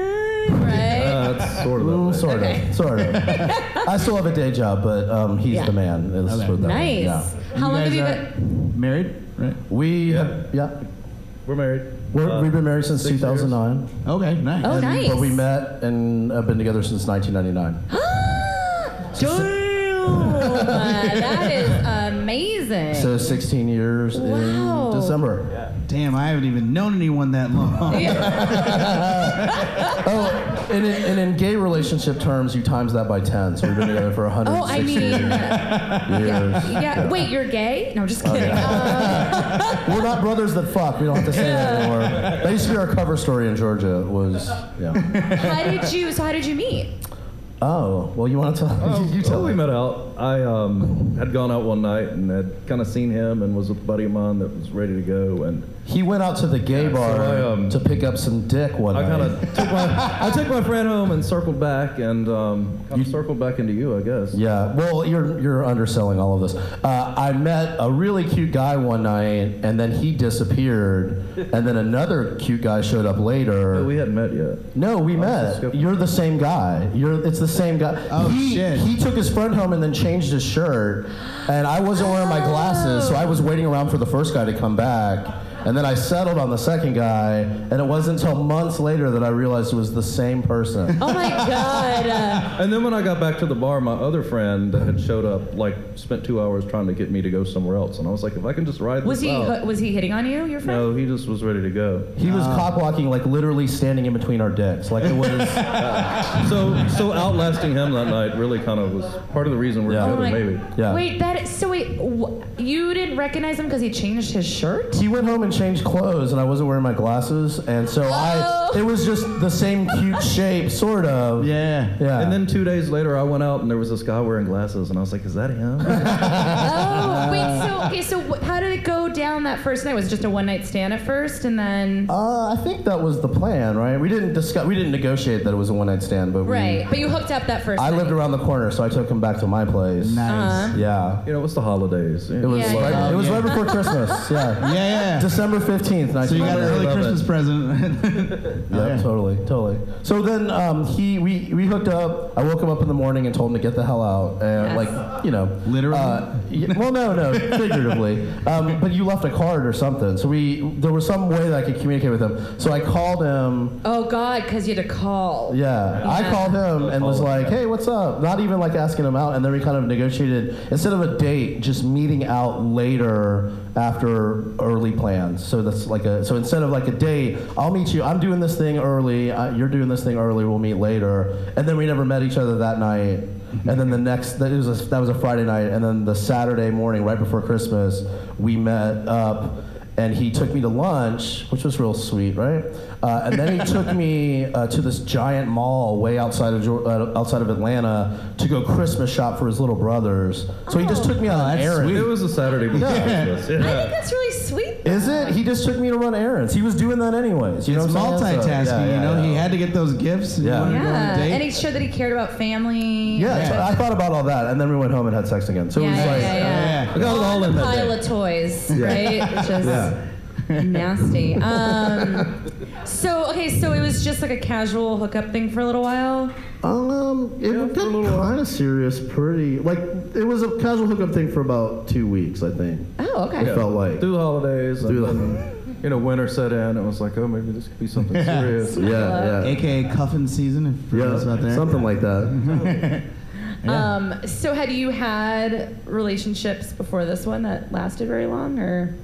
[SPEAKER 4] right?
[SPEAKER 9] Uh, that's sort of
[SPEAKER 8] Ooh,
[SPEAKER 9] way.
[SPEAKER 8] sort
[SPEAKER 4] Okay.
[SPEAKER 8] of, sort of. I still have a day job, but um, he's
[SPEAKER 4] Yeah.
[SPEAKER 8] the man. Let's
[SPEAKER 3] Okay.
[SPEAKER 8] put it that way.
[SPEAKER 4] nice.
[SPEAKER 8] Yeah.
[SPEAKER 4] How long have you been?
[SPEAKER 3] married? Right.
[SPEAKER 8] We
[SPEAKER 9] Yeah.
[SPEAKER 8] have, yeah.
[SPEAKER 9] We're married.
[SPEAKER 8] We're,
[SPEAKER 9] Uh,
[SPEAKER 8] we've been married since
[SPEAKER 9] six years.
[SPEAKER 8] 2009.
[SPEAKER 3] Okay, nice.
[SPEAKER 4] Oh,
[SPEAKER 8] and-
[SPEAKER 4] nice.
[SPEAKER 8] But we met and have been together since 1999.
[SPEAKER 3] Damn.
[SPEAKER 4] that is amazing.
[SPEAKER 8] So 16 years
[SPEAKER 4] Wow.
[SPEAKER 8] in December.
[SPEAKER 3] Damn, I haven't even known anyone that long.
[SPEAKER 8] Oh, and in, and in gay relationship terms, you times that by 10. So we've been together for 160
[SPEAKER 4] oh, I mean,
[SPEAKER 8] years.
[SPEAKER 4] yeah. Wait, you're gay? No, just kidding. Uh,
[SPEAKER 8] We're not brothers that fuck. We don't have to say that anymore. That used to be our cover story in Georgia. Was yeah.
[SPEAKER 4] how did you? So how did you meet?
[SPEAKER 8] Oh, well, you want to tell?
[SPEAKER 9] Oh,
[SPEAKER 8] you tell
[SPEAKER 9] well, we
[SPEAKER 8] me.
[SPEAKER 9] met out. I um, had gone out one night and had kind of seen him and was with a buddy of mine that was ready to go. And
[SPEAKER 8] He went out to the gay
[SPEAKER 9] Yeah, so
[SPEAKER 8] bar
[SPEAKER 9] I, um,
[SPEAKER 8] to pick up some dick one
[SPEAKER 9] I
[SPEAKER 8] night.
[SPEAKER 9] kind of took my I took my friend home and circled back and um, kind of circled back into you, I guess.
[SPEAKER 8] Yeah, well, you're you're underselling all of this. Uh, I met a really cute guy one night, and then he disappeared, and then another cute guy showed up later.
[SPEAKER 9] But we hadn't met yet.
[SPEAKER 8] No, we met. You're the same guy. You're. It's the same guy.
[SPEAKER 3] Oh,
[SPEAKER 8] he,
[SPEAKER 3] shit.
[SPEAKER 8] He took his friend home and then changed his shirt, and I wasn't wearing my glasses, so I was waiting around for the first guy to come back. And then I settled on the second guy, and it wasn't until months later that I realized it was the same person.
[SPEAKER 4] Oh my god.
[SPEAKER 9] And then when I got back to the bar, my other friend had showed up, like spent two hours trying to get me to go somewhere else, and I was like, if I can just ride
[SPEAKER 4] Was
[SPEAKER 9] this
[SPEAKER 4] he
[SPEAKER 9] out.
[SPEAKER 4] was he hitting on you, your friend?
[SPEAKER 9] No, he just was ready to go.
[SPEAKER 8] He was ah. cock blocking, like literally standing in between our dicks, like it was.
[SPEAKER 9] So, so outlasting him that night really kind of was part of the reason we're
[SPEAKER 8] Yeah.
[SPEAKER 4] Oh
[SPEAKER 9] together,
[SPEAKER 4] my-
[SPEAKER 9] maybe.
[SPEAKER 8] Yeah.
[SPEAKER 4] Wait, that is, so wait, wh- you didn't recognize him because he changed his shirt?
[SPEAKER 8] He went home and changed clothes, and I wasn't wearing my glasses, and so I.
[SPEAKER 4] Oh.
[SPEAKER 8] It was just the same cute shape, sort of.
[SPEAKER 3] yeah.
[SPEAKER 8] Yeah.
[SPEAKER 9] And then two days later, I went out and there was this guy wearing glasses, and I was like, "Is that him?"
[SPEAKER 4] Oh, wait, so okay, so wh- how did it go down that first night? Was it just a one night stand at first, and then
[SPEAKER 8] Uh, I think that was the plan, right? We didn't discuss. We didn't negotiate that it was a one night stand, but we,
[SPEAKER 4] right? But you hooked up that first.
[SPEAKER 8] I
[SPEAKER 4] night.
[SPEAKER 8] lived around the corner, so I took him back to my place.
[SPEAKER 3] Nice.
[SPEAKER 8] Yeah.
[SPEAKER 9] you know, it was the holidays.
[SPEAKER 8] It was
[SPEAKER 4] Yeah,
[SPEAKER 8] right,
[SPEAKER 4] yeah.
[SPEAKER 8] it was right before Christmas. Yeah.
[SPEAKER 3] Yeah, yeah.
[SPEAKER 8] December fifteenth,
[SPEAKER 3] So you got an early Christmas
[SPEAKER 9] it.
[SPEAKER 3] present.
[SPEAKER 8] Yeah,
[SPEAKER 3] yeah.
[SPEAKER 8] totally, totally. So then um, he we, we hooked up. I woke him up in the morning and told him to get the hell out. And
[SPEAKER 4] Yes.
[SPEAKER 8] like you know,
[SPEAKER 3] Literally?
[SPEAKER 8] Uh, well, no, no, figuratively. Um, but you left a card or something. So we there was some way that I could communicate with him. So I called him.
[SPEAKER 4] Oh God, because you had to call.
[SPEAKER 8] Yeah, I called him and was like, "Hey, what's up?" Not even like asking him out, and then we kind of negotiated instead of a date, just meeting out later after early plans. So that's like a so instead of like a date, I'll meet you. I'm doing this thing early. Uh, you're doing this thing early. We'll meet later, and then we never met each other that night. And then the next that was a, that was a Friday night, and then the Saturday morning, right before Christmas, we met up and he took me to lunch, which was real sweet, right? Uh, and then he took me uh, to this giant mall way outside of uh, outside of Atlanta to go Christmas shop for his little brothers. So he just took me on an
[SPEAKER 3] that's
[SPEAKER 8] errand.
[SPEAKER 9] It was a Saturday before
[SPEAKER 8] Yeah.
[SPEAKER 9] Christmas.
[SPEAKER 4] I think that's really sweet.
[SPEAKER 8] Is it? He just took me to run errands. He was doing that anyways. You know
[SPEAKER 3] It's
[SPEAKER 8] what I'm? So,
[SPEAKER 3] multitasking,
[SPEAKER 8] yeah, yeah,
[SPEAKER 3] you know.
[SPEAKER 8] yeah.
[SPEAKER 3] He had to get those gifts. and
[SPEAKER 8] Yeah.
[SPEAKER 3] to go on a
[SPEAKER 4] Yeah,
[SPEAKER 3] date.
[SPEAKER 4] and he showed that he cared about family.
[SPEAKER 8] Yeah,
[SPEAKER 3] Yeah.
[SPEAKER 8] I thought about all that, and then we went home and had sex again. So it
[SPEAKER 4] Yeah,
[SPEAKER 8] was
[SPEAKER 4] yeah,
[SPEAKER 8] like,
[SPEAKER 4] yeah, yeah.
[SPEAKER 3] Yeah.
[SPEAKER 9] I got it all in that
[SPEAKER 4] pile of toys, right? Just
[SPEAKER 8] Yeah.
[SPEAKER 4] Nasty. Um, so okay, so it was just like a casual hookup thing for a little while.
[SPEAKER 8] Um, it
[SPEAKER 9] Yeah,
[SPEAKER 8] got
[SPEAKER 9] for a little
[SPEAKER 8] kind of serious. Pretty like it was a casual hookup thing for about two weeks, I think.
[SPEAKER 4] Oh, okay.
[SPEAKER 8] It felt like.
[SPEAKER 9] Through the holidays,
[SPEAKER 8] Through
[SPEAKER 9] and
[SPEAKER 8] the-
[SPEAKER 9] then, you know, winter set in. It was like, oh, maybe this could be something serious.
[SPEAKER 8] Yeah, yeah.
[SPEAKER 3] AKA cuffing season, if for out
[SPEAKER 8] Yeah,
[SPEAKER 3] there.
[SPEAKER 8] something like that.
[SPEAKER 4] Um, so had you had relationships before this one that lasted very long, or?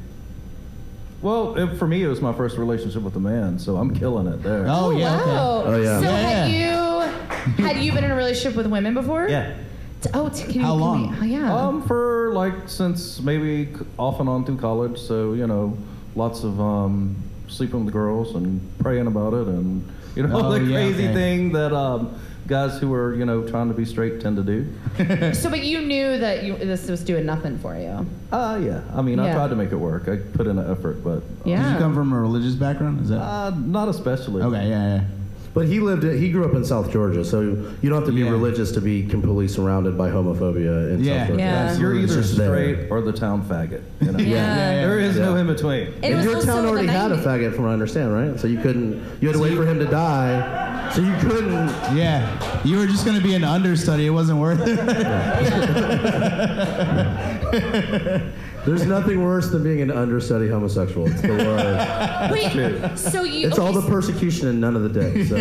[SPEAKER 9] Well, it, for me, it was my first relationship with a man, so I'm killing it there.
[SPEAKER 3] Oh, yeah, okay.
[SPEAKER 8] Oh, yeah.
[SPEAKER 4] So
[SPEAKER 3] Yeah,
[SPEAKER 4] had you had you been in a relationship with women before?
[SPEAKER 9] Yeah.
[SPEAKER 4] T- Oh, t- can you,
[SPEAKER 3] How
[SPEAKER 4] can
[SPEAKER 3] long?
[SPEAKER 4] we- oh, yeah.
[SPEAKER 9] Um, for like since maybe c- off and on through college, so you know, lots of um, sleeping with girls and praying about it, and you know,
[SPEAKER 3] Oh,
[SPEAKER 9] the
[SPEAKER 3] yeah,
[SPEAKER 9] crazy
[SPEAKER 3] okay.
[SPEAKER 9] thing that um, guys who are you know trying to be straight tend to do.
[SPEAKER 4] so, but you knew that you, this was doing nothing for you.
[SPEAKER 9] Uh, yeah. I mean, I
[SPEAKER 4] Yeah.
[SPEAKER 9] tried to make it work. I put in an effort, but
[SPEAKER 4] Yeah.
[SPEAKER 3] Did you come from a religious background? Is that
[SPEAKER 9] uh, not especially.
[SPEAKER 3] okay? Yeah, yeah.
[SPEAKER 8] But he lived. He grew up in South Georgia, so you don't have to be
[SPEAKER 3] Yeah.
[SPEAKER 8] religious to be completely surrounded by homophobia in
[SPEAKER 3] Yeah.
[SPEAKER 8] South Georgia.
[SPEAKER 4] Yeah.
[SPEAKER 9] You're
[SPEAKER 3] It's
[SPEAKER 9] either
[SPEAKER 8] just there.
[SPEAKER 9] straight or the town faggot. You know?
[SPEAKER 4] Yeah.
[SPEAKER 3] yeah.
[SPEAKER 9] There is no in between.
[SPEAKER 4] It
[SPEAKER 8] And
[SPEAKER 4] was
[SPEAKER 8] your
[SPEAKER 4] also
[SPEAKER 8] town
[SPEAKER 4] the
[SPEAKER 8] already had a
[SPEAKER 4] 90s.
[SPEAKER 8] faggot, from what I understand, right? So you couldn't. You had to wait for him to die, so you couldn't.
[SPEAKER 3] Yeah, you were just gonna be an understudy. It wasn't worth it.
[SPEAKER 8] There's nothing worse than being an understudy homosexual. It's the worst.
[SPEAKER 4] Wait, so you
[SPEAKER 8] It's all the persecution and none of the dick. So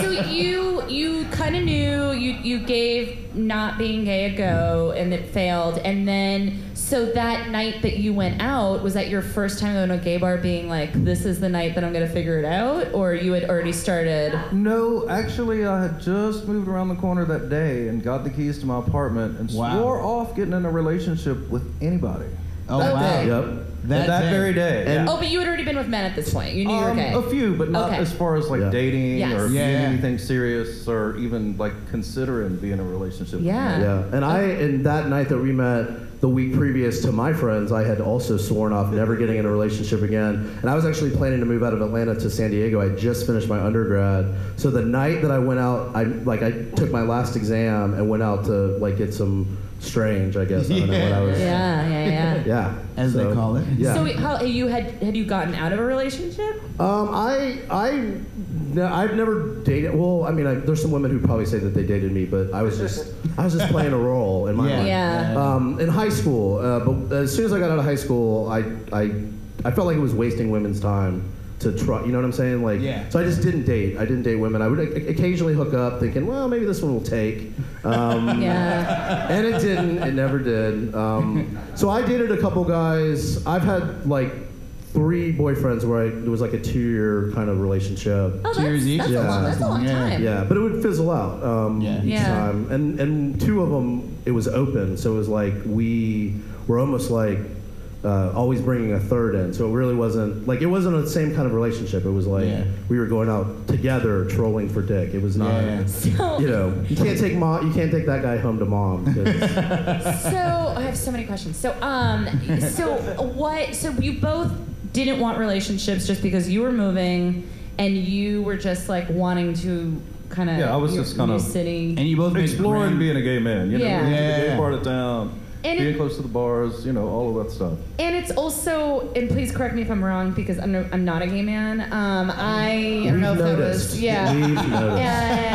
[SPEAKER 4] So you you kind of knew you you gave not being gay a go and it failed and then so that night that you went out was that your first time going to a gay bar being like this is the night that I'm gonna figure it out or you had already started
[SPEAKER 9] No, actually, I had just moved around the corner that day and got the keys to my apartment and
[SPEAKER 10] Wow.
[SPEAKER 9] swore off getting in a relationship with anybody.
[SPEAKER 10] Oh
[SPEAKER 9] that
[SPEAKER 10] wow.
[SPEAKER 9] day.
[SPEAKER 8] Yep.
[SPEAKER 9] That, that
[SPEAKER 10] day.
[SPEAKER 9] very day.
[SPEAKER 8] And-
[SPEAKER 4] oh but you had already been with men at this point you knew you were
[SPEAKER 9] Um,
[SPEAKER 4] gay
[SPEAKER 9] A few, but not
[SPEAKER 4] Okay.
[SPEAKER 9] as far as like
[SPEAKER 8] Yeah.
[SPEAKER 9] dating
[SPEAKER 4] Yes.
[SPEAKER 9] or
[SPEAKER 10] Yeah,
[SPEAKER 9] being anything serious or even like considering being in a relationship.
[SPEAKER 4] Yeah.
[SPEAKER 9] me.
[SPEAKER 8] yeah, and I and that night that we met, the week previous to my friends, I had also sworn off never getting in a relationship again. And I was actually planning to move out of Atlanta to San Diego. I just finished my undergrad, so the night that I went out, I like I took my last exam and went out to like get some strange. I guess I don't know what I was.
[SPEAKER 4] yeah yeah yeah
[SPEAKER 8] Yeah,
[SPEAKER 10] As they call it.
[SPEAKER 8] Yeah.
[SPEAKER 4] so how you had had you gotten out of a relationship
[SPEAKER 8] Um, I, I, no, I've never dated. Well, I mean, I, there's some women who probably say that they dated me, but I was just, I was just playing a role in my
[SPEAKER 10] Yeah.
[SPEAKER 8] mind.
[SPEAKER 4] Yeah.
[SPEAKER 8] Um, in high school, uh, but as soon as I got out of high school, I, I, I felt like it was wasting women's time to try. You know what I'm saying? Like,
[SPEAKER 10] Yeah.
[SPEAKER 8] so I just didn't date. I didn't date women. I would o- occasionally hook up, thinking, well, maybe this one will take. Um,
[SPEAKER 4] yeah
[SPEAKER 8] and it didn't. It never did. Um, so I dated a couple guys. I've had like three boyfriends where I, it was like a two-year kind of relationship.
[SPEAKER 4] oh
[SPEAKER 10] Two years
[SPEAKER 4] that's,
[SPEAKER 10] each?
[SPEAKER 4] that's a
[SPEAKER 8] Yeah.
[SPEAKER 4] long that's a long
[SPEAKER 10] Yeah.
[SPEAKER 4] time
[SPEAKER 8] Yeah, but it would fizzle out um,
[SPEAKER 10] Yeah.
[SPEAKER 8] each
[SPEAKER 4] Yeah.
[SPEAKER 8] time, and and two of them it was open, so it was like we were almost like uh, always bringing a third in, so it really wasn't like it wasn't the same kind of relationship. It was like
[SPEAKER 10] Yeah.
[SPEAKER 8] we were going out together trolling for dick. It was not,
[SPEAKER 10] Yeah.
[SPEAKER 4] so
[SPEAKER 8] you know, you can't take mom, you can't take that guy home to mom.
[SPEAKER 4] So I have so many questions. So um, so what? So you both didn't want relationships just because you were moving, and you were just like wanting to kind of
[SPEAKER 9] Yeah, I was just kind of-
[SPEAKER 4] city.
[SPEAKER 10] And you both made
[SPEAKER 9] Exploring being a gay man, you know,
[SPEAKER 4] Yeah.
[SPEAKER 9] moving to
[SPEAKER 10] Yeah,
[SPEAKER 9] the gay part of town,
[SPEAKER 4] And
[SPEAKER 9] being
[SPEAKER 4] it-
[SPEAKER 9] close to the bars, you know, all of that stuff.
[SPEAKER 4] And it's also, and please correct me if I'm wrong because I'm, no, I'm not a gay man. Um, I, I don't know if
[SPEAKER 8] We've
[SPEAKER 4] that was, yeah.
[SPEAKER 8] We've noticed.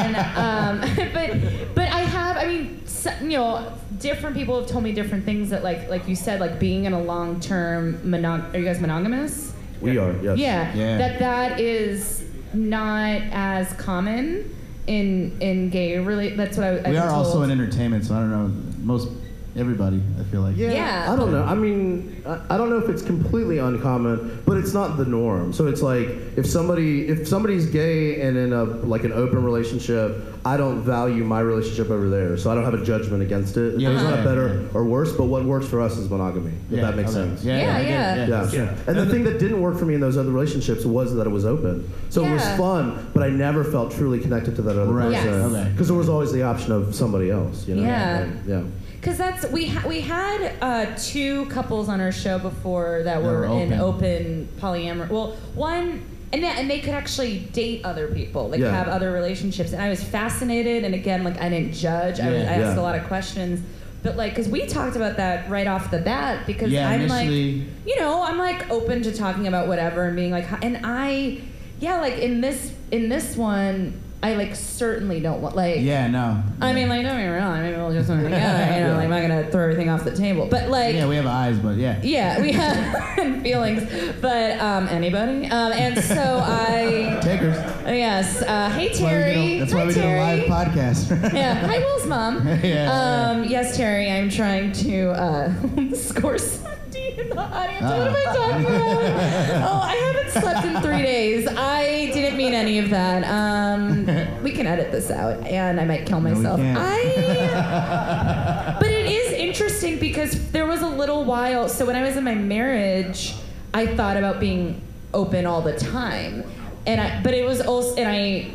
[SPEAKER 4] And, um, but, but I have, I mean, so, you know, different people have told me different things that, like, like you said, like being in a long-term monog. Are you guys monogamous?
[SPEAKER 8] we are, yes.
[SPEAKER 4] Yeah,
[SPEAKER 10] Yeah.
[SPEAKER 4] That that is not as common in in gay relate. That's what I. I've
[SPEAKER 10] We
[SPEAKER 4] been
[SPEAKER 10] are also in entertainment, so I don't know. Most everybody, I feel like.
[SPEAKER 8] Yeah,
[SPEAKER 4] Yeah.
[SPEAKER 8] I don't know. I mean, I, I don't know if it's completely uncommon, but it's not the norm. So it's like if somebody if somebody's gay and in a like an open relationship, I don't value my relationship over theirs, so I don't have a judgment against it.
[SPEAKER 10] Yeah,
[SPEAKER 8] it's not better
[SPEAKER 10] yeah.
[SPEAKER 8] or worse, but what works for us is monogamy. If
[SPEAKER 10] Yeah,
[SPEAKER 8] that makes
[SPEAKER 10] okay.
[SPEAKER 8] sense.
[SPEAKER 10] Yeah,
[SPEAKER 4] Yeah,
[SPEAKER 10] I get
[SPEAKER 4] yeah.
[SPEAKER 8] Yeah.
[SPEAKER 9] Yeah.
[SPEAKER 8] And the thing that didn't work for me in those other relationships was that it was open. So it was fun, but I never felt truly connected to that other
[SPEAKER 10] Right.
[SPEAKER 4] Yes.
[SPEAKER 8] person.
[SPEAKER 10] Okay.
[SPEAKER 8] Because there was always the option of somebody else, you know?
[SPEAKER 4] Yeah.
[SPEAKER 8] And- yeah.
[SPEAKER 4] Because that's we ha- we had uh, two couples on our show before that were,
[SPEAKER 10] were
[SPEAKER 4] in
[SPEAKER 10] open.
[SPEAKER 4] polyamory. Well, one and that, and they could actually date other people, like
[SPEAKER 8] Yeah.
[SPEAKER 4] have other relationships. And I was fascinated. And again, like I didn't judge. I, was,
[SPEAKER 10] Yeah.
[SPEAKER 4] Asked
[SPEAKER 8] Yeah.
[SPEAKER 4] a lot of questions. But like, because we talked about that right off the bat, because
[SPEAKER 10] Yeah,
[SPEAKER 4] I'm
[SPEAKER 10] initially-
[SPEAKER 4] like, you know, I'm like open to talking about whatever and being like, and I, yeah, like in this in this one, I like certainly don't want like,
[SPEAKER 10] Yeah, no.
[SPEAKER 4] I mean, like, don't get me wrong. Maybe we'll just work together. You know, like, I'm not gonna throw everything off the table. But like,
[SPEAKER 10] Yeah, we have eyes, but yeah.
[SPEAKER 4] yeah, we have feelings. But um, anybody? Um, and so I,
[SPEAKER 10] Takers.
[SPEAKER 4] yes. Uh, hey
[SPEAKER 10] That's why we
[SPEAKER 4] Terry.
[SPEAKER 10] did a- That's why we did a live podcast.
[SPEAKER 4] Yeah. Hi Will's mom.
[SPEAKER 10] Yeah.
[SPEAKER 4] Um, yes, Terry. I'm trying to uh, score Sunday in the audience. What am I talking about? Oh, I haven't slept in three days. I didn't mean any of that. Um, we can edit this out, and I might kill myself.
[SPEAKER 10] can't.
[SPEAKER 4] I. But it is interesting because there was a little while. So when I was in my marriage, I thought about being open all the time, and I. But it was also, and I.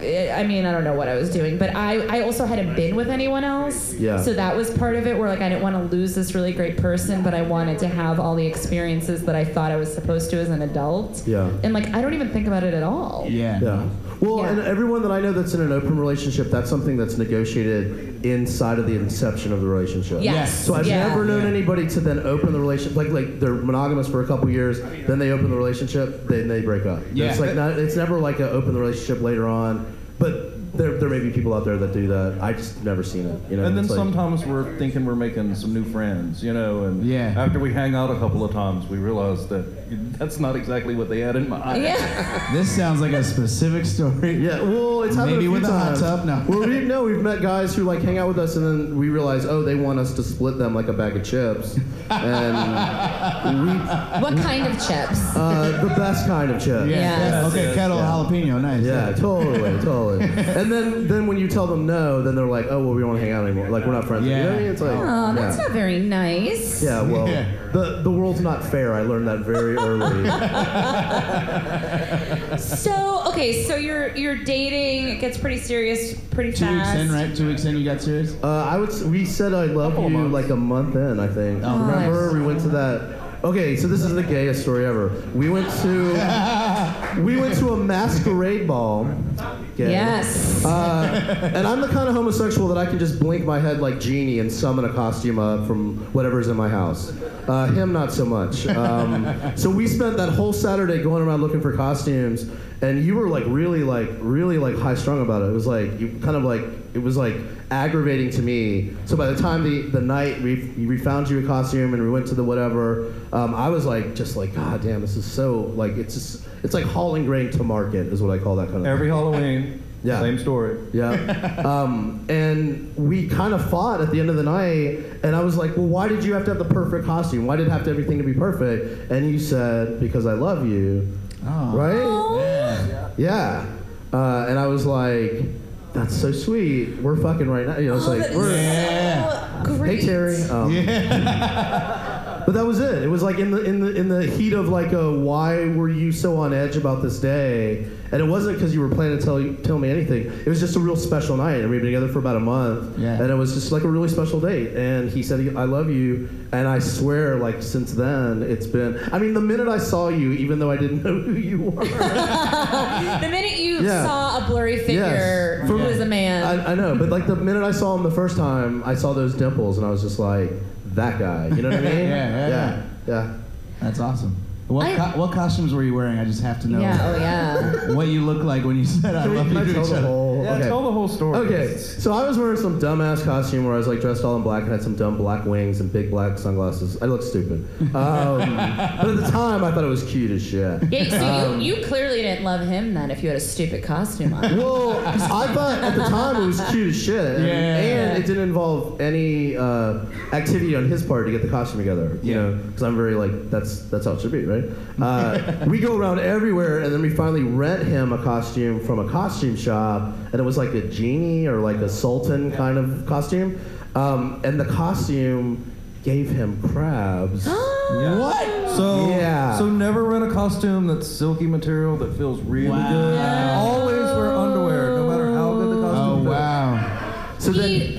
[SPEAKER 4] I mean, I don't know what I was doing, but I, I also hadn't been with anyone else.
[SPEAKER 8] Yeah.
[SPEAKER 4] So that was part of it where like I didn't want to lose this really great person, but I wanted to have all the experiences that I thought I was supposed to as an adult.
[SPEAKER 8] Yeah.
[SPEAKER 4] And like I don't even think about it at all.
[SPEAKER 10] yeah.
[SPEAKER 8] Yeah. Well,
[SPEAKER 4] Yeah.
[SPEAKER 8] and everyone that I know that's in an open relationship, that's something that's negotiated inside of the inception of the relationship.
[SPEAKER 4] Yes.
[SPEAKER 8] So I've
[SPEAKER 4] Yeah.
[SPEAKER 8] never known
[SPEAKER 10] Yeah.
[SPEAKER 8] anybody to then open the relationship, like like they're monogamous for a couple years, then they open the relationship, then they break up.
[SPEAKER 10] Yeah.
[SPEAKER 8] It's like not, it's never like a open the relationship later on, but there, there may be people out there that do that. I just never seen it. You know.
[SPEAKER 9] And then
[SPEAKER 8] like-
[SPEAKER 9] sometimes we're thinking we're making some new friends, you know, and
[SPEAKER 10] Yeah.
[SPEAKER 9] after we hang out a couple of times, we realize that that's not exactly what they had in mind.
[SPEAKER 4] Yeah.
[SPEAKER 10] This sounds like a specific story.
[SPEAKER 8] Yeah, well, it's happened
[SPEAKER 10] Maybe
[SPEAKER 8] a few
[SPEAKER 10] with a hot
[SPEAKER 8] times.
[SPEAKER 10] tub, no.
[SPEAKER 8] Well, we, no, we've met guys who like hang out with us, and then we realize, oh, they want us to split them like a bag of chips, and we,
[SPEAKER 4] What kind of chips?
[SPEAKER 8] uh, the best kind of chips.
[SPEAKER 4] Yeah.
[SPEAKER 10] Okay,
[SPEAKER 9] yes,
[SPEAKER 10] kettle
[SPEAKER 8] yeah.
[SPEAKER 10] jalapeno, nice.
[SPEAKER 8] Yeah, totally, totally. And then, then when you tell them no, then they're like, oh, well, we don't want to hang out anymore. Like we're not friends. You know what I mean? It's like,
[SPEAKER 4] Oh, that's
[SPEAKER 8] yeah.
[SPEAKER 4] not very nice.
[SPEAKER 8] Yeah, well,
[SPEAKER 10] Yeah.
[SPEAKER 8] the the world's not fair. I learned that very early.
[SPEAKER 4] So okay, so you're you're dating. It gets pretty serious pretty
[SPEAKER 10] Two weeks in, right? Two weeks in, you got serious.
[SPEAKER 8] Uh, I would. s- We said I love
[SPEAKER 9] Couple
[SPEAKER 8] you
[SPEAKER 9] months.
[SPEAKER 8] like a month in. I think.
[SPEAKER 10] Oh,
[SPEAKER 8] Remember,
[SPEAKER 10] nice.
[SPEAKER 8] we went to that. Okay, so this is the gayest story ever. We went to we went to a masquerade ball. Gay.
[SPEAKER 4] Yes.
[SPEAKER 8] Uh, and I'm the kind of homosexual that I can just blink my head like genie and summon a costume up from whatever's in my house. Uh, him, not so much. Um, so we spent that whole Saturday going around looking for costumes, and you were like really, like really, like high strung about it. It was like you kind of like it was like aggravating to me. So by the time the the night we we found you a costume and we went to the whatever, um, I was like just like God damn, this is so like it's just it's like hauling grain to market is what I call that kind of.
[SPEAKER 9] Every Halloween,
[SPEAKER 8] Yeah.
[SPEAKER 9] same story.
[SPEAKER 8] Yeah. Um, and we kind of fought at the end of the night, and I was like, well, why did you have to have the perfect costume? Why did it have to everything to be perfect? And you said, because I love you.
[SPEAKER 10] Oh.
[SPEAKER 8] Right?
[SPEAKER 10] Yeah.
[SPEAKER 8] Yeah. Uh, and I was like, that's so sweet. We're fucking right now. You know, it's like, we're,
[SPEAKER 10] Yeah.
[SPEAKER 4] So great.
[SPEAKER 8] hey, Terry. Um, But that was it. It was like in the in the in the heat of like a why were you so on edge about this day? And it wasn't because you were planning to tell tell me anything. It was just a real special night, and we've been together for about a month.
[SPEAKER 10] Yeah.
[SPEAKER 8] And it was just like a really special date. And he said, "I love you," and I swear, like since then, it's been. I mean, the minute I saw you, even though I didn't know who you were,
[SPEAKER 4] The minute you
[SPEAKER 8] Yeah.
[SPEAKER 4] saw a blurry figure
[SPEAKER 8] Yes.
[SPEAKER 4] who was a man.
[SPEAKER 8] I, I know. But like the minute I saw him the first time, I saw those dimples, and I was just like, that guy. You know what I mean?
[SPEAKER 10] Yeah, yeah,
[SPEAKER 8] yeah. yeah.
[SPEAKER 10] That's awesome. What
[SPEAKER 4] I-
[SPEAKER 10] co- what costumes were you wearing? I just have to know.
[SPEAKER 4] yeah. Oh yeah.
[SPEAKER 10] What you look like when you said I love you to
[SPEAKER 8] tell
[SPEAKER 10] each
[SPEAKER 8] the
[SPEAKER 10] other.
[SPEAKER 8] whole?
[SPEAKER 9] Yeah,
[SPEAKER 8] okay.
[SPEAKER 9] tell the whole story.
[SPEAKER 8] Okay, so I was wearing some dumbass costume where I was like dressed all in black and had some dumb black wings and big black sunglasses. I looked stupid. Um, but at the time, I thought it was cute as shit.
[SPEAKER 4] Yeah, so
[SPEAKER 8] Um,
[SPEAKER 4] you, you clearly didn't love him then if you had a stupid costume on.
[SPEAKER 8] Well, I thought at the time it was cute as shit, and,
[SPEAKER 10] Yeah.
[SPEAKER 8] and it didn't involve any uh, activity on his part to get the costume together. You
[SPEAKER 10] Yeah.
[SPEAKER 8] know, because I'm very like that's that's how it should be, right? Uh, we go around everywhere, and then we finally rent him a costume from a costume shop, and it was like a genie or like a sultan kind of costume, um, and the costume gave him crabs.
[SPEAKER 10] What?
[SPEAKER 9] So,
[SPEAKER 8] Yeah.
[SPEAKER 9] so never rent a costume that's silky material that feels really
[SPEAKER 10] Wow.
[SPEAKER 9] good.
[SPEAKER 10] Yeah.
[SPEAKER 9] Always wear underwear, no matter how good the
[SPEAKER 10] Oh
[SPEAKER 9] costume fits.
[SPEAKER 10] wow.
[SPEAKER 8] So
[SPEAKER 4] He-
[SPEAKER 8] then,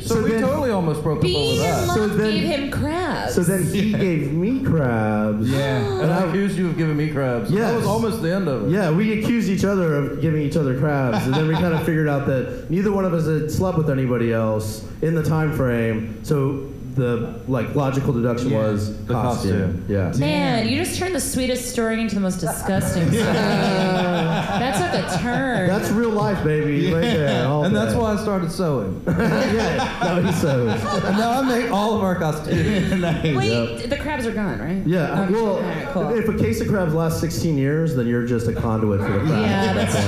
[SPEAKER 9] broke up
[SPEAKER 4] Being
[SPEAKER 9] over
[SPEAKER 4] in
[SPEAKER 9] that.
[SPEAKER 4] love
[SPEAKER 8] So then-
[SPEAKER 4] gave him crabs.
[SPEAKER 8] so then he gave me crabs.
[SPEAKER 10] Yeah.
[SPEAKER 9] and I accused you of giving me crabs. Yeah, That
[SPEAKER 8] Yes.
[SPEAKER 9] was almost the end of it.
[SPEAKER 8] Yeah, we accused each other of giving each other crabs, and then we kind of figured out that neither one of us had slept with anybody else in the time frame. So the like logical deduction
[SPEAKER 10] Yeah.
[SPEAKER 8] was
[SPEAKER 9] The
[SPEAKER 8] costume.
[SPEAKER 9] costume.
[SPEAKER 8] Yeah.
[SPEAKER 4] Man, you just turned the sweetest story into the most disgusting story. that took a turn.
[SPEAKER 8] That's real life, baby, right there. all
[SPEAKER 9] And that's
[SPEAKER 8] day.
[SPEAKER 9] why I started sewing.
[SPEAKER 8] yeah, now he sews.
[SPEAKER 9] and now I make all of our costumes.
[SPEAKER 10] nice.
[SPEAKER 4] Wait, the crabs are gone, right?
[SPEAKER 8] Yeah, uh,
[SPEAKER 4] Okay,
[SPEAKER 8] well,
[SPEAKER 4] alright, cool.
[SPEAKER 8] if a case of crabs lasts 16 years, then you're just a conduit for the crabs.
[SPEAKER 4] yeah, that's true.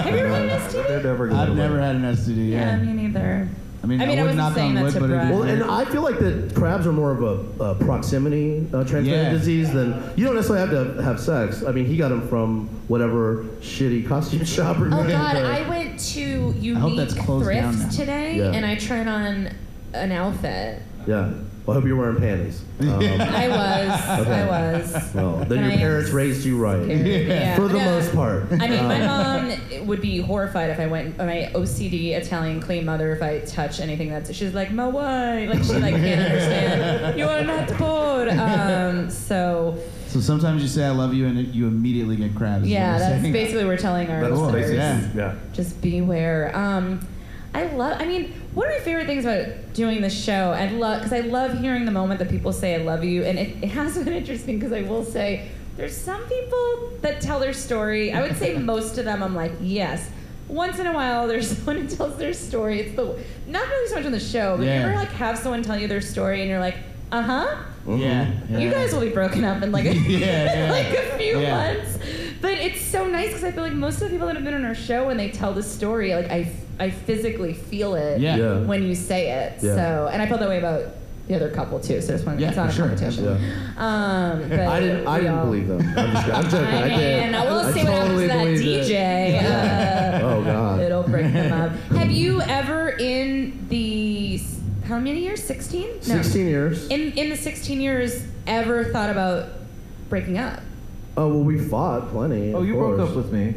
[SPEAKER 4] Have you ever had an STD?
[SPEAKER 9] They're never going
[SPEAKER 10] I've never had an STD.
[SPEAKER 4] Yeah,
[SPEAKER 10] Yeah.
[SPEAKER 4] me neither.
[SPEAKER 10] I mean,
[SPEAKER 4] I mean, I
[SPEAKER 10] would
[SPEAKER 4] wasn't
[SPEAKER 10] knock
[SPEAKER 4] saying
[SPEAKER 10] on
[SPEAKER 4] that
[SPEAKER 10] wood, but it
[SPEAKER 4] brag.
[SPEAKER 8] Well, and. I feel like that crabs are more of a, a proximity uh, transmitted
[SPEAKER 10] Yeah.
[SPEAKER 8] disease than you don't necessarily have to have sex. I mean, he got them from whatever shitty costume shop. or
[SPEAKER 4] Oh
[SPEAKER 8] whatever.
[SPEAKER 4] God, I went to Unique
[SPEAKER 10] that's closed down
[SPEAKER 4] Thrift today,
[SPEAKER 8] Yeah.
[SPEAKER 4] and I tried on an outfit.
[SPEAKER 8] Yeah. Well, I hope you're wearing panties. Um,
[SPEAKER 4] I was,
[SPEAKER 8] Okay.
[SPEAKER 4] I was.
[SPEAKER 8] well, then
[SPEAKER 4] And
[SPEAKER 8] your
[SPEAKER 4] I am
[SPEAKER 8] parents raised you right.
[SPEAKER 4] Yeah.
[SPEAKER 8] For the
[SPEAKER 4] Yeah.
[SPEAKER 8] most part.
[SPEAKER 4] I mean, my
[SPEAKER 8] Um,
[SPEAKER 4] mom would be horrified if I went. My OCD Italian clean mother, if I touch anything that's, she's like, my why?" Like she like can't understand. You are not poor. Um, so
[SPEAKER 10] So sometimes you say I love you and it, you immediately get crabs.
[SPEAKER 4] yeah, that's
[SPEAKER 10] saying.
[SPEAKER 4] basically what we're telling our
[SPEAKER 9] That's
[SPEAKER 4] listeners.
[SPEAKER 9] basically,
[SPEAKER 10] Yeah.
[SPEAKER 9] yeah.
[SPEAKER 4] Just beware. Um, I love. I mean, one of my favorite things about doing this show, I love because I love hearing the moment that people say "I love you," and it, it has been interesting because I will say there's some people that tell their story. I would say most of them, I'm like, yes, once in a while there's someone who tells their story. It's the not really so much on the show, but
[SPEAKER 3] Yeah.
[SPEAKER 4] you ever like have someone tell you their story and you're like, uh huh.
[SPEAKER 3] Yeah.
[SPEAKER 4] You guys will be broken up in like a,
[SPEAKER 3] Yeah, yeah.
[SPEAKER 4] like a few
[SPEAKER 3] Yeah.
[SPEAKER 4] months. But it's so nice because I feel like most of the people that have been on our show, when they tell the story, like I, I physically feel it
[SPEAKER 3] Yeah.
[SPEAKER 8] Yeah.
[SPEAKER 4] when you say it.
[SPEAKER 8] Yeah.
[SPEAKER 4] So, and I felt that way about the other couple too. So I just want to
[SPEAKER 3] Yeah,
[SPEAKER 4] it's not
[SPEAKER 3] for
[SPEAKER 4] a
[SPEAKER 3] sure.
[SPEAKER 4] competition. Um, but
[SPEAKER 8] I didn't. I didn't
[SPEAKER 4] all-
[SPEAKER 8] believe them. I'm, just, I'm joking. I,
[SPEAKER 4] I
[SPEAKER 8] did.
[SPEAKER 4] mean, we'll
[SPEAKER 8] I
[SPEAKER 4] see what happens
[SPEAKER 8] totally
[SPEAKER 4] to that
[SPEAKER 8] believed it.
[SPEAKER 4] DJ. Uh,
[SPEAKER 8] Oh God.
[SPEAKER 4] It'll break them up. Have you ever in the how many years? Sixteen?
[SPEAKER 8] 16 years.
[SPEAKER 4] In in the sixteen years, ever thought about breaking up?
[SPEAKER 8] Oh well, we fought plenty.
[SPEAKER 9] Oh,
[SPEAKER 8] of
[SPEAKER 9] you broke
[SPEAKER 8] course.
[SPEAKER 9] up with me.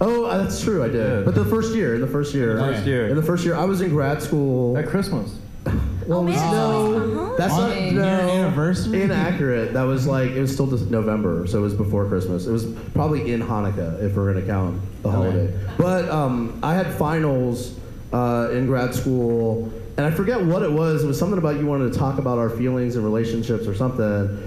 [SPEAKER 8] Oh, uh, that's true. I did. But the first year, in the first year,
[SPEAKER 9] First year.
[SPEAKER 8] in the first year, I was in grad school.
[SPEAKER 9] At Christmas.
[SPEAKER 8] Well,
[SPEAKER 4] Oh, man, it's always a
[SPEAKER 8] no, that's not
[SPEAKER 4] holiday.
[SPEAKER 8] no
[SPEAKER 3] Your anniversary?
[SPEAKER 8] Inaccurate. That was like it was still just November, so it was before Christmas. It was probably in Hanukkah if we're gonna count the holiday. But um, I had finals uh, in grad school, and I forget what it was. It was something about you wanted to talk about our feelings and relationships or something.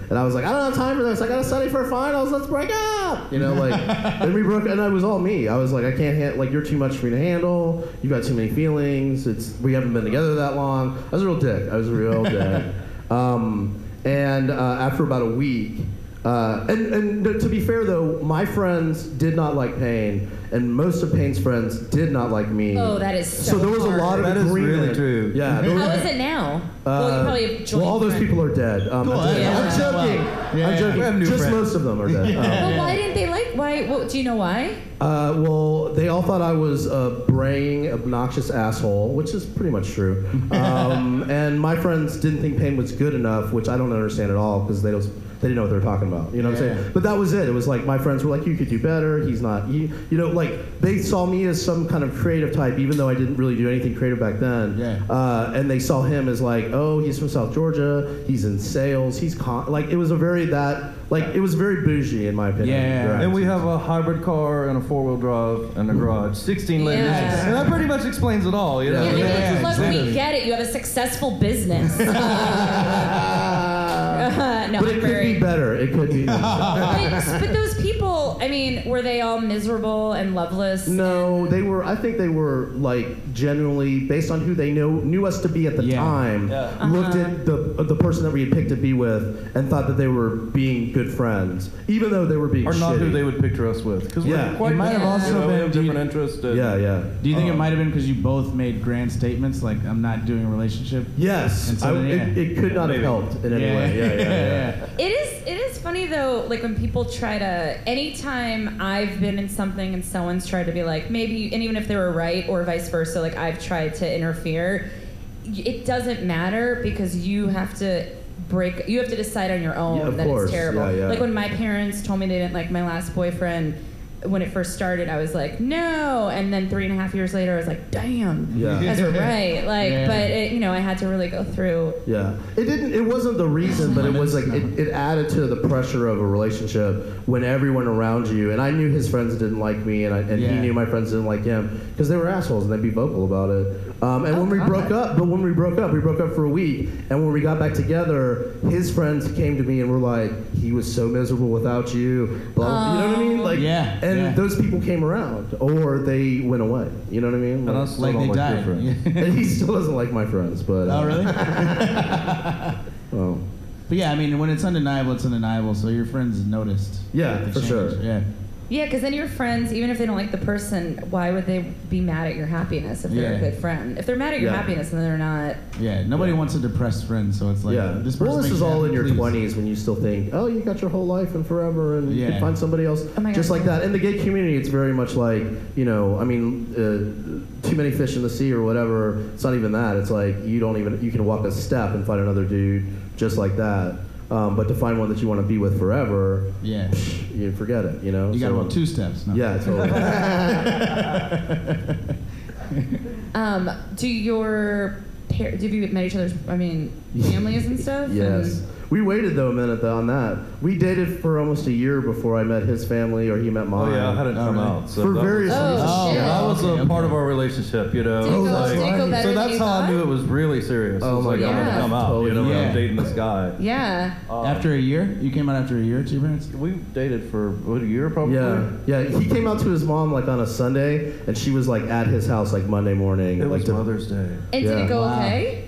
[SPEAKER 8] And I was like, I don't have time for this. I gotta study for finals. Let's break up. You know, like and we broke. And it was all me. I was like, I can't handle. Like you're too much for me to handle. You've got too many feelings. It's we haven't been together that long. I was a real dick. I was a real dick. Um, and uh, after about a week, uh, and, and to be fair though, my friends did not like Payne, and most of Payne's friends did not like me.
[SPEAKER 4] Oh, that is so
[SPEAKER 8] there was a
[SPEAKER 4] hard.
[SPEAKER 8] lot of
[SPEAKER 9] That is really true.
[SPEAKER 8] Yeah. there
[SPEAKER 4] How
[SPEAKER 8] was-
[SPEAKER 4] is it now? well, you
[SPEAKER 8] uh,
[SPEAKER 4] probably have joined.
[SPEAKER 8] well, all those
[SPEAKER 4] friends.
[SPEAKER 8] people are dead. Um, I'm, joking.
[SPEAKER 4] yeah.
[SPEAKER 8] I'm joking.
[SPEAKER 3] Yeah,
[SPEAKER 8] I'm
[SPEAKER 3] yeah.
[SPEAKER 8] joking.
[SPEAKER 9] We have new
[SPEAKER 8] Just
[SPEAKER 9] friends.
[SPEAKER 8] most of them are dead. Um,
[SPEAKER 4] Well, why didn't they like? Why? What, do you know why?
[SPEAKER 8] uh, well, they all thought I was a braying, obnoxious asshole, which is pretty much true. Um, and my friends didn't think Payne was good enough, which I don't understand at all because they don't. They didn't know what they were talking about. You know what I'm saying? But that was it. It was like my friends were like, "You could do better. He's not." You, you know, like they saw me as some kind of creative type, even though I didn't really do anything creative back then.
[SPEAKER 3] Yeah.
[SPEAKER 8] Uh, and they saw him as like, "Oh, he's from South Georgia. He's in sales. He's con-. like." It was a very that like it was very bougie in my opinion.
[SPEAKER 3] Yeah.
[SPEAKER 8] Right.
[SPEAKER 9] And we have a hybrid car and a four-wheel drive and a garage, 16 lanes.
[SPEAKER 4] Yeah.
[SPEAKER 9] And that pretty much explains it all. You know?
[SPEAKER 8] Yeah.
[SPEAKER 4] Yeah,
[SPEAKER 3] yeah,
[SPEAKER 4] look, we get it. You have a successful business. no,
[SPEAKER 8] but it could be better. It could be.
[SPEAKER 4] but, but those people, I mean, were they all miserable and loveless?
[SPEAKER 8] No, they were. I think they were like genuinely based on who they knew knew us to be at the
[SPEAKER 3] Yeah.
[SPEAKER 8] time.
[SPEAKER 9] Yeah.
[SPEAKER 8] Looked
[SPEAKER 4] Uh-huh.
[SPEAKER 8] at the the person that we had picked to be with and thought that they were being good friends, even though they were being
[SPEAKER 9] Or not who they would picture us with. Because
[SPEAKER 8] Yeah.
[SPEAKER 9] we're quite
[SPEAKER 3] It might have
[SPEAKER 9] different,
[SPEAKER 3] also
[SPEAKER 9] you know,
[SPEAKER 3] been-
[SPEAKER 9] have
[SPEAKER 3] do you-
[SPEAKER 9] different interests. and-
[SPEAKER 8] Yeah, yeah.
[SPEAKER 3] Do you think
[SPEAKER 9] Uh,
[SPEAKER 3] it might have been because you both made grand statements like I'm not doing a relationship?
[SPEAKER 8] Yes,
[SPEAKER 3] And so
[SPEAKER 8] I-
[SPEAKER 3] then,
[SPEAKER 8] it,
[SPEAKER 3] yeah.
[SPEAKER 8] it could not have helped in any way. Yeah, yeah, yeah.
[SPEAKER 4] It is it is funny though, like when people try to anytime I've been in something and someone's tried to be like maybe and even if they were right or vice versa, like I've tried to interfere, it doesn't matter because you have to break you have to decide on your own
[SPEAKER 8] Yeah,
[SPEAKER 4] that
[SPEAKER 8] course.
[SPEAKER 4] it's terrible.
[SPEAKER 8] Yeah, yeah.
[SPEAKER 4] Like when my parents told me they didn't like my last boyfriend when it first started, I was like, no. And then three and a half years later, I was like, damn,
[SPEAKER 8] Yeah.
[SPEAKER 4] you guys were right. Like,
[SPEAKER 3] Yeah.
[SPEAKER 4] but it, you know, I had to really go through.
[SPEAKER 8] Yeah, it didn't. It wasn't the reason, but it was like it, it added to the pressure of a relationship when everyone around you. And I knew his friends didn't like me, and I, and he knew my friends didn't like him because they were assholes and they'd be vocal about it. Um, and
[SPEAKER 4] Oh,
[SPEAKER 8] when we
[SPEAKER 4] God.
[SPEAKER 8] broke up, but when we broke up, we broke up for a week. And when we got back together, his friends came to me and were like, "He was so miserable without you." Blah, you know what I mean? Like,
[SPEAKER 3] Yeah,
[SPEAKER 8] And
[SPEAKER 3] yeah.
[SPEAKER 8] those people came around, or they went away. You know what I mean?
[SPEAKER 9] And I
[SPEAKER 3] Like they
[SPEAKER 9] like
[SPEAKER 3] died.
[SPEAKER 8] and he still doesn't like my friends, but. uh,
[SPEAKER 3] oh, really?
[SPEAKER 8] Oh.
[SPEAKER 3] but yeah, I mean, when it's undeniable, it's undeniable. So your friends noticed.
[SPEAKER 8] Yeah, for
[SPEAKER 3] change.
[SPEAKER 8] sure.
[SPEAKER 3] Yeah.
[SPEAKER 4] Yeah, because then your friends, even if they don't like the person, why would they be mad at your happiness if they're
[SPEAKER 3] Yeah.
[SPEAKER 4] a good friend? If they're mad at your
[SPEAKER 8] Yeah.
[SPEAKER 4] happiness, then they're not.
[SPEAKER 3] Yeah. Nobody wants a depressed friend, so it's like
[SPEAKER 8] yeah.
[SPEAKER 3] this
[SPEAKER 8] well, this
[SPEAKER 3] makes
[SPEAKER 8] is
[SPEAKER 3] you
[SPEAKER 8] all
[SPEAKER 3] happy,
[SPEAKER 8] in your
[SPEAKER 3] please.
[SPEAKER 8] 20s when you still think, oh, you got your whole life and forever, and you
[SPEAKER 3] Yeah.
[SPEAKER 8] can find somebody else.
[SPEAKER 4] Oh my
[SPEAKER 8] Just
[SPEAKER 4] God.
[SPEAKER 8] like that. In the gay community, it's very much like, you know, I mean, uh, too many fish in the sea or whatever. It's not even that. It's like you don't even, you can walk a step and find another dude just like that. Um, but to find one that you want to be with forever,
[SPEAKER 3] Yeah.
[SPEAKER 8] you forget it, you know?
[SPEAKER 3] You got
[SPEAKER 8] So-
[SPEAKER 3] about two steps. No.
[SPEAKER 8] Yeah, totally.
[SPEAKER 4] Um, do your par- have you met each other's? I mean, families and stuff.
[SPEAKER 8] yes.
[SPEAKER 4] And-
[SPEAKER 8] We waited though a minute though on that. We dated for almost a year before I met his family or he met mine.
[SPEAKER 9] Oh
[SPEAKER 8] mine.
[SPEAKER 9] yeah, I hadn't um,
[SPEAKER 10] Oh,
[SPEAKER 9] come out. So
[SPEAKER 8] For various
[SPEAKER 9] was,
[SPEAKER 4] Oh,
[SPEAKER 8] reasons.
[SPEAKER 4] shit.
[SPEAKER 9] that was a part of our relationship, you know.
[SPEAKER 4] Go-
[SPEAKER 9] like-
[SPEAKER 4] did it go better
[SPEAKER 9] so that's
[SPEAKER 4] you
[SPEAKER 9] how I knew it was really serious.
[SPEAKER 8] Oh
[SPEAKER 9] it was
[SPEAKER 8] my
[SPEAKER 9] like, I'm
[SPEAKER 4] God.
[SPEAKER 9] gonna come out. You know,
[SPEAKER 10] Yeah.
[SPEAKER 9] I'm dating this guy.
[SPEAKER 4] Yeah.
[SPEAKER 10] Um, after a year, you came out after a year to your parents.
[SPEAKER 9] We dated for what a year probably.
[SPEAKER 8] Yeah, yeah. He came out to his mom like on a Sunday, and she was like at his house like Monday morning.
[SPEAKER 9] It
[SPEAKER 8] like
[SPEAKER 9] was
[SPEAKER 8] to-
[SPEAKER 9] Mother's Day.
[SPEAKER 4] And did
[SPEAKER 8] Yeah.
[SPEAKER 4] it go
[SPEAKER 10] Wow.
[SPEAKER 4] okay?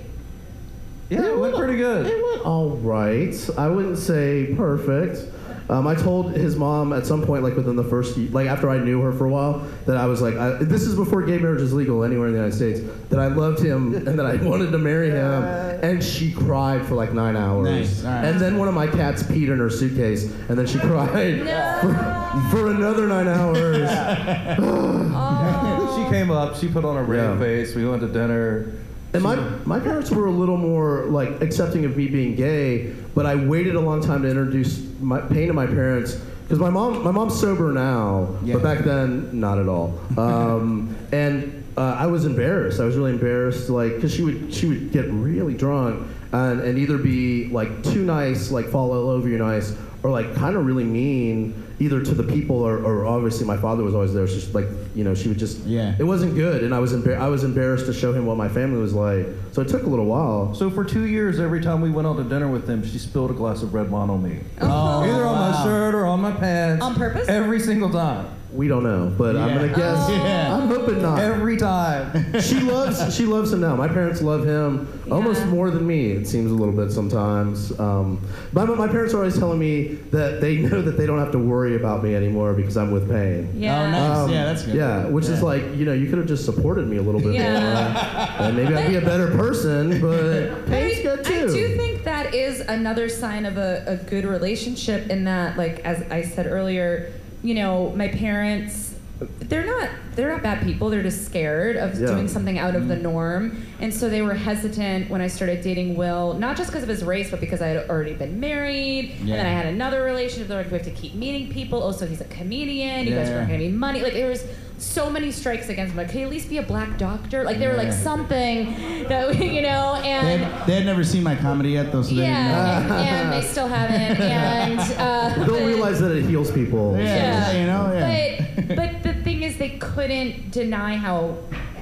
[SPEAKER 9] Yeah, it went pretty good.
[SPEAKER 8] It went all right. I wouldn't say perfect. Um, I told his mom at some point, like within the first, like after I knew her for a while, that I was like, I, this is before gay marriage is legal anywhere in the United States, that I loved him and that I wanted to marry him. And she cried for like nine hours.
[SPEAKER 10] Nice, all right.
[SPEAKER 8] And then one of my cats peed in her suitcase, and then she cried for, for another nine hours.
[SPEAKER 9] she came up. She put on a brave
[SPEAKER 8] Yeah.
[SPEAKER 9] face. We went to dinner.
[SPEAKER 8] And my, my parents were a little more like accepting of me being gay, but I waited a long time to introduce my Payne to my parents because my mom my mom's sober now,
[SPEAKER 10] Yeah.
[SPEAKER 8] but back then not at all. Um, and uh, I was embarrassed. I was really embarrassed, like because she would she would get really drunk and, and either be like too nice, like fall all over you nice, or like kind of really mean either to the people or, or obviously my father was always there. So she, like you know she would just
[SPEAKER 10] Yeah.
[SPEAKER 8] it wasn't good, and I was embar- I was embarrassed to show him what my family was like. So it took a little while.
[SPEAKER 9] So for two years, every time we went out to dinner with them, she spilled a glass of red wine on me.
[SPEAKER 10] Oh,
[SPEAKER 9] Either on my shirt or on my pants.
[SPEAKER 4] On purpose?
[SPEAKER 9] Every single time.
[SPEAKER 8] We don't know, but I'm gonna guess.
[SPEAKER 4] Oh.
[SPEAKER 10] Yeah.
[SPEAKER 8] I'm hoping not.
[SPEAKER 9] Every time.
[SPEAKER 8] she loves she loves him now. My parents love him almost more than me. It seems a little bit sometimes. Um, my my parents are always telling me that they know that they don't have to worry about me anymore because I'm with Payne.
[SPEAKER 4] Yeah.
[SPEAKER 10] Oh, nice.
[SPEAKER 8] Um,
[SPEAKER 10] yeah, that's good.
[SPEAKER 8] Yeah, which is like you know you could have just supported me a little bit
[SPEAKER 4] Yeah.
[SPEAKER 8] more, and maybe I'd be a better person. But
[SPEAKER 4] But Payne's
[SPEAKER 8] good too.
[SPEAKER 4] I do think that is another sign of a, a good relationship in that, like as I said earlier, you know, my parents they're not they're not bad people, they're just scared of
[SPEAKER 8] Yeah.
[SPEAKER 4] doing something out of the mm-hmm. norm. And so they were hesitant when I started dating Will, not just because of his race, but because I had already been married. And then I had another relationship. They're like, we have to keep meeting people. Oh, also, he's a comedian. You guys
[SPEAKER 10] Yeah.
[SPEAKER 4] aren't gonna be money. Like there was so many strikes against him. Like, can you at least be a black doctor? Like they were like something that you know,
[SPEAKER 10] They
[SPEAKER 4] and
[SPEAKER 10] had, they had never seen my comedy yet, though, so they
[SPEAKER 4] yeah, and, and they still haven't. And uh,
[SPEAKER 8] Don't realize that it heals people.
[SPEAKER 10] didn't. Yeah,
[SPEAKER 4] Yeah.
[SPEAKER 10] you know, yeah.
[SPEAKER 4] But but the thing is, they couldn't deny how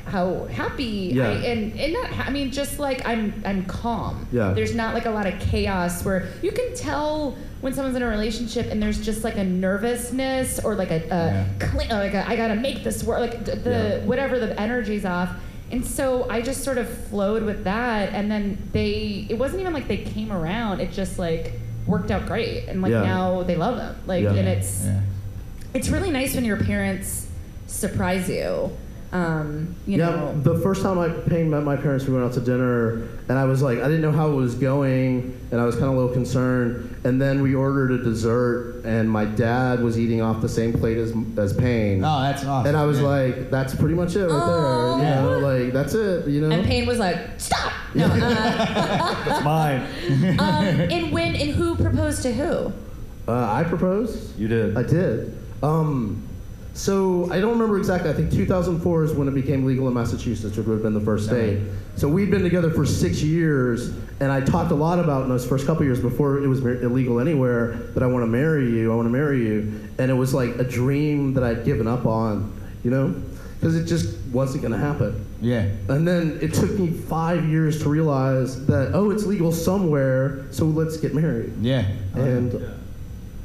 [SPEAKER 4] how happy
[SPEAKER 8] Yeah.
[SPEAKER 4] I and and not. I mean, just like I'm I'm calm.
[SPEAKER 8] Yeah.
[SPEAKER 4] There's not like a lot of chaos where you can tell when someone's in a relationship and there's just like a nervousness or like a, a
[SPEAKER 10] Yeah.
[SPEAKER 4] like a, I gotta make this work like the, the
[SPEAKER 8] Yeah.
[SPEAKER 4] whatever the energy's off. And so I just sort of flowed with that, and then they. It wasn't even like they came around. It just like worked out great, and like
[SPEAKER 8] Yeah.
[SPEAKER 4] now they love them. Like, and it's it's really nice when your parents surprise you. Um, you
[SPEAKER 8] yeah,
[SPEAKER 4] know.
[SPEAKER 8] the first time I Payne met my parents, we went out to dinner, and I was like, I didn't know how it was going, and I was kind of a little concerned. And then we ordered a dessert, and my dad was eating off the same plate as as Payne.
[SPEAKER 10] Oh, that's awesome.
[SPEAKER 8] And I was
[SPEAKER 10] Yeah.
[SPEAKER 8] like, that's pretty much it right
[SPEAKER 4] Aw.
[SPEAKER 8] there. You know, like that's it. You know.
[SPEAKER 4] and Payne was like, "Stop!" No. Uh,
[SPEAKER 9] That's mine.
[SPEAKER 4] um, and when and who proposed to who?
[SPEAKER 8] Uh, I proposed.
[SPEAKER 9] You did.
[SPEAKER 8] I did. Um, so I don't remember exactly. I think 2004 is when it became legal in Massachusetts, which would have been the first state. Uh-huh. So we'd been together for six years, and I talked a lot about in those first couple years before it was illegal anywhere that I want to marry you. I want to marry you, and it was like a dream that I'd given up on, you know, because it just wasn't going to happen.
[SPEAKER 10] Yeah.
[SPEAKER 8] And then it took me five years to realize that oh, it's legal somewhere, so let's get married.
[SPEAKER 10] Yeah.
[SPEAKER 8] And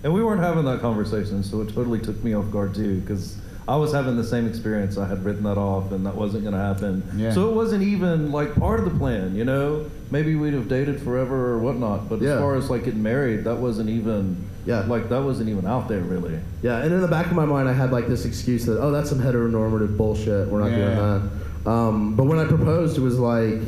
[SPEAKER 9] And we weren't having that conversation, so it totally took me off guard too, because I was having the same experience. I had written that off, and that wasn't going to happen.
[SPEAKER 10] Yeah.
[SPEAKER 9] So it wasn't even like part of the plan, you know. Maybe we'd have dated forever or whatnot, but
[SPEAKER 8] Yeah.
[SPEAKER 9] as far as like getting married, that wasn't even.
[SPEAKER 8] Yeah.
[SPEAKER 9] Like that wasn't even out there really.
[SPEAKER 8] Yeah, and in the back of my mind, I had like this excuse that, oh, that's some heteronormative bullshit. We're not
[SPEAKER 10] Yeah.
[SPEAKER 8] doing that. Um, but when I proposed, it was like,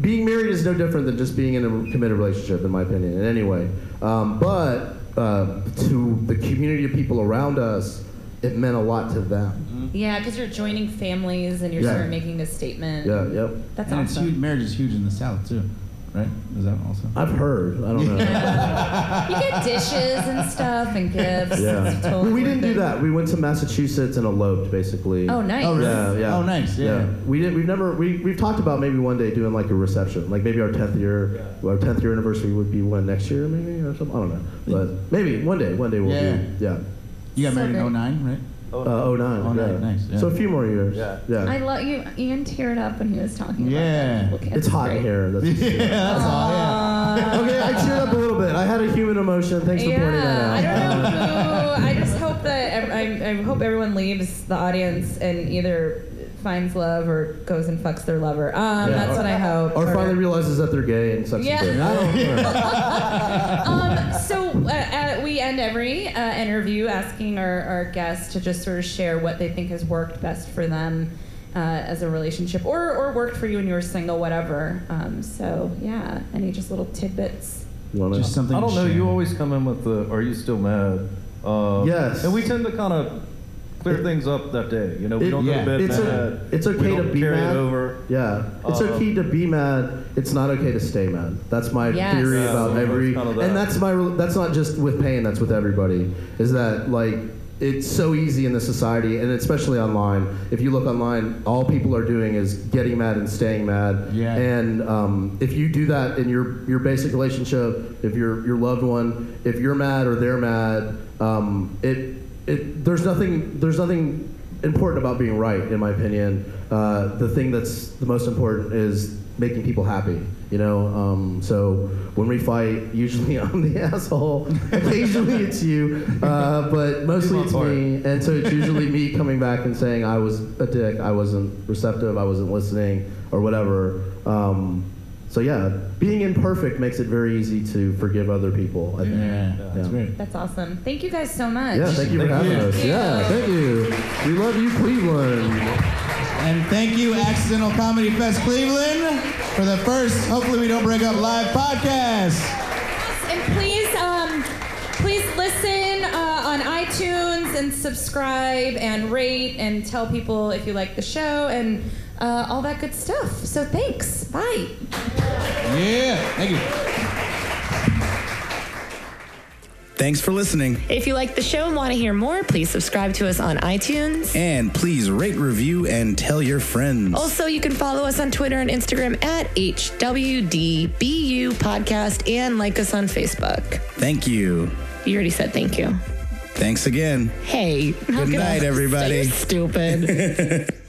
[SPEAKER 8] being married is no different than just being in a committed relationship, in my opinion, in any way. Um, but uh, to the community of people around us, it meant a lot to them.
[SPEAKER 4] Yeah, because you're joining families and you're
[SPEAKER 8] Yeah.
[SPEAKER 4] sort of making a statement.
[SPEAKER 8] Yeah, yep.
[SPEAKER 4] That's
[SPEAKER 10] and it's
[SPEAKER 4] awesome.
[SPEAKER 10] huge. Marriage is huge in the South too.
[SPEAKER 11] Right? Is that also?
[SPEAKER 8] I've heard. I don't know.
[SPEAKER 4] You get dishes and stuff and gifts.
[SPEAKER 8] yeah.
[SPEAKER 4] Totally
[SPEAKER 8] Well, we didn't
[SPEAKER 4] worth
[SPEAKER 8] do that. We went to Massachusetts and eloped, basically.
[SPEAKER 4] Oh, nice.
[SPEAKER 11] Oh, really?
[SPEAKER 8] Yeah, yeah.
[SPEAKER 11] Oh, nice. Yeah.
[SPEAKER 8] We did. We've never. We we've talked about maybe one day doing like a reception, like maybe our tenth year, our tenth year anniversary would be one next year, maybe or something. I don't know, but maybe one day. One day we'll
[SPEAKER 11] Yeah.
[SPEAKER 8] do. Yeah.
[SPEAKER 11] You got married
[SPEAKER 4] great.
[SPEAKER 11] in 09, right?
[SPEAKER 8] Uh, 09.
[SPEAKER 11] Oh,
[SPEAKER 8] yeah.
[SPEAKER 11] nice, nice, yeah.
[SPEAKER 8] So a few more years.
[SPEAKER 9] Yeah.
[SPEAKER 8] Yeah.
[SPEAKER 4] I love you. Ian teared up when he was talking
[SPEAKER 11] Yeah.
[SPEAKER 4] about that.
[SPEAKER 8] it's hot in here. That's
[SPEAKER 11] yeah, that's all. Yeah.
[SPEAKER 8] okay, I teared up a little bit. I had a human emotion. Thanks for pointing that
[SPEAKER 4] Yeah,
[SPEAKER 8] out.
[SPEAKER 4] I don't know who. I just hope that I, I hope everyone leaves the audience and either finds love or goes and fucks their lover. Um,
[SPEAKER 8] Yeah.
[SPEAKER 4] That's what I hope.
[SPEAKER 8] Or finally realizes that they're gay and sucks
[SPEAKER 4] Yeah.
[SPEAKER 8] a dick. I don't know.
[SPEAKER 4] um, so uh, uh, we end every uh, interview asking our, our guests to just sort of share what they think has worked best for them uh, as a relationship, or or worked for you when you were single, whatever. Um, so yeah, any just little tidbits.
[SPEAKER 8] You wanna-
[SPEAKER 11] Just something
[SPEAKER 9] I don't
[SPEAKER 11] to
[SPEAKER 9] know.
[SPEAKER 11] share.
[SPEAKER 9] You always come in with the "Are you still mad?" Uh,
[SPEAKER 8] Yes.
[SPEAKER 9] And we tend to kind of clear things up that day. You know, we
[SPEAKER 8] It-
[SPEAKER 9] don't
[SPEAKER 11] yeah.
[SPEAKER 9] go to bed
[SPEAKER 8] It's
[SPEAKER 9] mad.
[SPEAKER 8] o- it's okay
[SPEAKER 9] we
[SPEAKER 8] to
[SPEAKER 9] don't
[SPEAKER 8] be
[SPEAKER 9] carry
[SPEAKER 8] mad.
[SPEAKER 9] it over.
[SPEAKER 8] Yeah, it's
[SPEAKER 9] Uh,
[SPEAKER 8] okay to be mad. It's not okay to stay mad. That's my
[SPEAKER 4] Yes.
[SPEAKER 8] theory
[SPEAKER 9] Yeah,
[SPEAKER 8] about
[SPEAKER 9] so
[SPEAKER 8] every,
[SPEAKER 9] kind of that.
[SPEAKER 8] and that's my. That's not just with Payne. That's with everybody. Is that like it's so easy in the society, and especially online. If you look online, all people are doing is getting mad and staying mad.
[SPEAKER 11] Yeah.
[SPEAKER 8] And um, if you do that in your your basic relationship, if your your loved one, if you're mad or they're mad, um, it it there's nothing there's nothing important about being right, in my opinion. Uh, the thing that's the most important is making people happy. You know, um, so when we fight, usually I'm the asshole. Occasionally it's you, uh, but mostly it's me. And so it's usually me coming back and saying I was a dick, I wasn't receptive, I wasn't listening, or whatever. Um, so yeah, being imperfect makes it very easy to forgive other people. I think.
[SPEAKER 11] Yeah, that's
[SPEAKER 8] Yeah.
[SPEAKER 11] great.
[SPEAKER 4] That's awesome. Thank you guys so much.
[SPEAKER 8] Yeah, thank you for having
[SPEAKER 11] you.
[SPEAKER 8] us. Yeah, thank you. We love you, Cleveland.
[SPEAKER 3] And thank you, Accidental Comedy Fest Cleveland, for the first Hopefully We Don't Break Up live podcast.
[SPEAKER 4] And please, um, please listen uh, on iTunes and subscribe and rate and tell people if you like the show and uh, all that good stuff. So thanks. Bye.
[SPEAKER 3] Yeah, thank you. Thanks for listening.
[SPEAKER 12] If you like the show and want to hear more, please subscribe to us on iTunes.
[SPEAKER 3] And please rate, review, and tell your friends.
[SPEAKER 12] Also, you can follow us on Twitter and Instagram at HWDBU Podcast and like us on Facebook.
[SPEAKER 3] Thank you.
[SPEAKER 12] You already said thank you.
[SPEAKER 3] Thanks again.
[SPEAKER 12] Hey.
[SPEAKER 3] Good night, everybody.
[SPEAKER 12] Stupid.